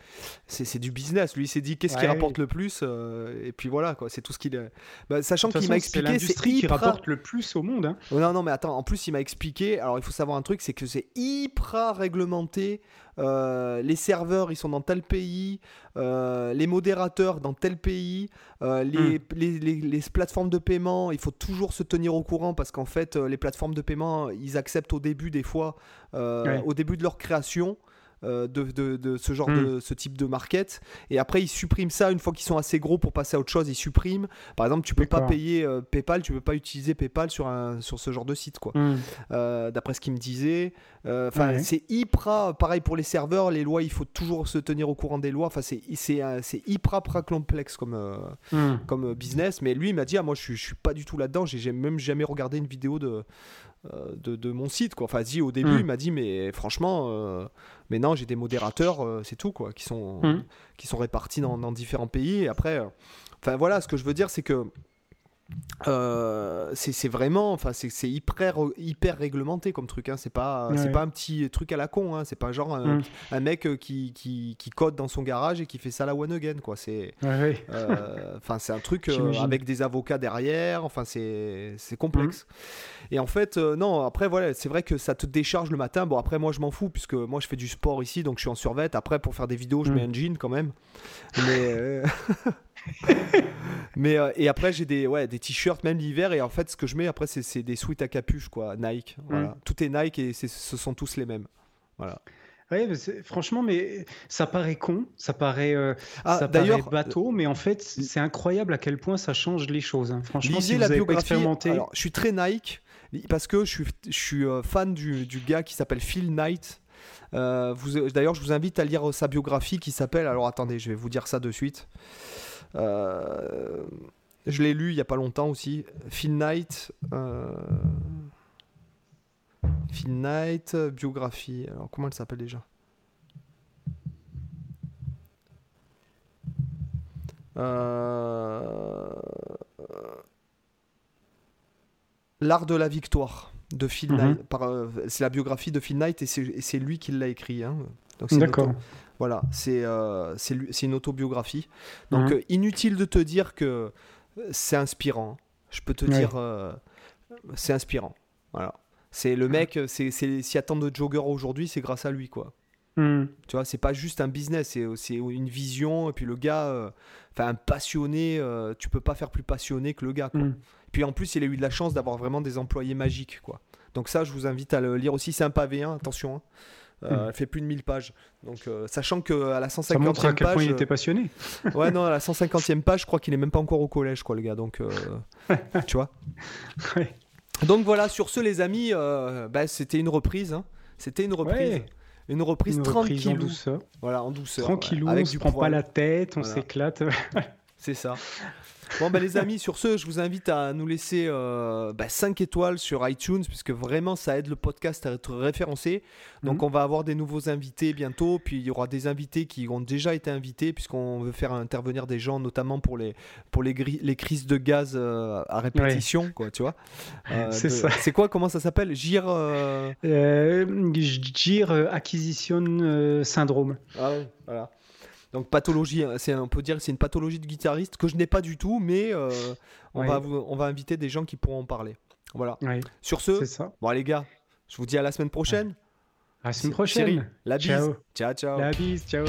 c'est du business. Lui, il s'est dit qu'est-ce qui rapporte le plus. Euh, et puis voilà, quoi. C'est tout ce qu'il. Bah, sachant qu'il m'a expliqué. C'est l'industrie qui rapporte le plus au monde. Hein. Oh, non, non, mais attends. En plus, il m'a expliqué. Alors, il faut savoir un truc c'est que c'est hyper réglementé. Euh, les serveurs ils sont dans tel pays, euh, les modérateurs dans tel pays, euh, hmm. les, les, les, plateformes de paiement, il faut toujours se tenir au courant parce qu'en fait les plateformes de paiement ils acceptent au début des fois, au début de leur création. Euh, de, de, ce genre hmm. de ce type de market. Et après ils suppriment ça une fois qu'ils sont assez gros pour passer à autre chose ils suppriment. Par exemple tu peux pas payer euh, PayPal tu peux pas utiliser PayPal sur un sur ce genre de site quoi. Euh, d'après ce qu'il me disait enfin c'est hyper pareil pour les serveurs les lois il faut toujours se tenir au courant des lois. Enfin c'est c'est c'est hyper complexe comme hmm. comme business. Mais lui il m'a dit ah moi je, je suis pas du tout là dedans j'ai même jamais regardé une vidéo de euh, de, mon site quoi. Enfin, dit au début, hmm. il m'a dit mais franchement, euh, mais non, j'ai des modérateurs, euh, c'est tout quoi, qui sont hmm. qui sont répartis dans, dans, différents pays. Et après, enfin voilà, ce que je veux dire, c'est que euh, c'est vraiment, enfin c'est hyper hyper réglementé comme truc. Hein. C'est pas c'est pas un petit truc à la con. Hein. C'est pas genre un, mm. mec euh, qui, qui, qui, code dans son garage et qui fait ça la one again quoi. C'est euh, enfin c'est un truc avec des avocats derrière. Enfin c'est complexe. Mm. Et en fait non après voilà c'est vrai que ça te décharge le matin. Bon après moi je m'en fous puisque moi je fais du sport ici donc je suis en survette. Après pour faire des vidéos je mm. mets un jean quand même. Mais Mais euh, et après j'ai des ouais des t-shirts même l'hiver et en fait ce que je mets après c'est des sweats à capuche quoi Nike voilà mm. tout est Nike et ce sont tous les mêmes voilà. Ouais, franchement, mais ça paraît con, ça paraît, euh, ah, ça paraît bateau, mais en fait, c'est incroyable à quel point ça change les choses. Hein. Franchement, si vous la biographie, alors, je suis très Nike parce que je suis, je suis euh, fan du, du gars qui s'appelle Phil Knight. D'ailleurs, je vous invite à lire sa biographie qui s'appelle. Alors attendez, je vais vous dire ça de suite. Euh, je l'ai lu il n'y a pas longtemps aussi. Phil Knight. Euh, Phil Knight, biographie. Alors, comment elle s'appelle déjà? Euh, L'art de la victoire de Phil mhm. Knight. C'est la biographie de Phil Knight et c'est lui qui l'a écrit. Hein. D'accord. Voilà, c'est euh, une autobiographie. Donc mhm. euh, inutile de te dire que c'est inspirant. Je peux te dire, euh, c'est inspirant. Voilà. C'est le mec, c'est s'il y a tant de joggers aujourd'hui, c'est grâce à lui, quoi. Hmm. Tu vois, c'est pas juste un business, c'est une vision. Et puis le gars, euh, enfin, un passionné, euh, tu peux pas faire plus passionné que le gars. Quoi. Hmm. Puis en plus, il a eu de la chance d'avoir vraiment des employés magiques. quoi. Donc ça, je vous invite à le lire aussi. C'est un pavé, hein, attention. Hein. Euh, hmm. Elle fait plus de 1000 pages. Donc, sachant qu'à la 150e ça montre à quel point il était passionné. ouais, non, à la 150e page, je crois qu'il est même pas encore au collège, quoi, le gars. Donc, tu vois. Donc voilà, sur ce, les amis, bah, c'était une reprise. Hein. C'était une reprise. Une reprise tranquille. En douceur. Voilà, en douceur. Tranquillou, on se prend pas la tête, on s'éclate. C'est ça. Bon, bah, les amis, sur ce, je vous invite à nous laisser euh, bah, 5 étoiles sur iTunes, puisque vraiment, ça aide le podcast à être référencé. Donc, mhm. on va avoir des nouveaux invités bientôt. Puis, il y aura des invités qui ont déjà été invités, puisqu'on veut faire intervenir des gens, notamment pour les, pour les, les crises de gaz euh, à répétition, quoi, tu vois. Euh, c'est ça. C'est quoi Comment ça s'appelle? GIR GIR Acquisition Syndrome. Ah oui, voilà. Donc pathologie, hein, c'est on peut dire que c'est une pathologie de guitariste que je n'ai pas du tout, mais euh, on, va on va inviter des gens qui pourront en parler. Voilà. Sur ce, ça. bon les gars, je vous dis à la semaine prochaine. À la semaine prochaine. la bise. Ciao, ciao. La bise, ciao.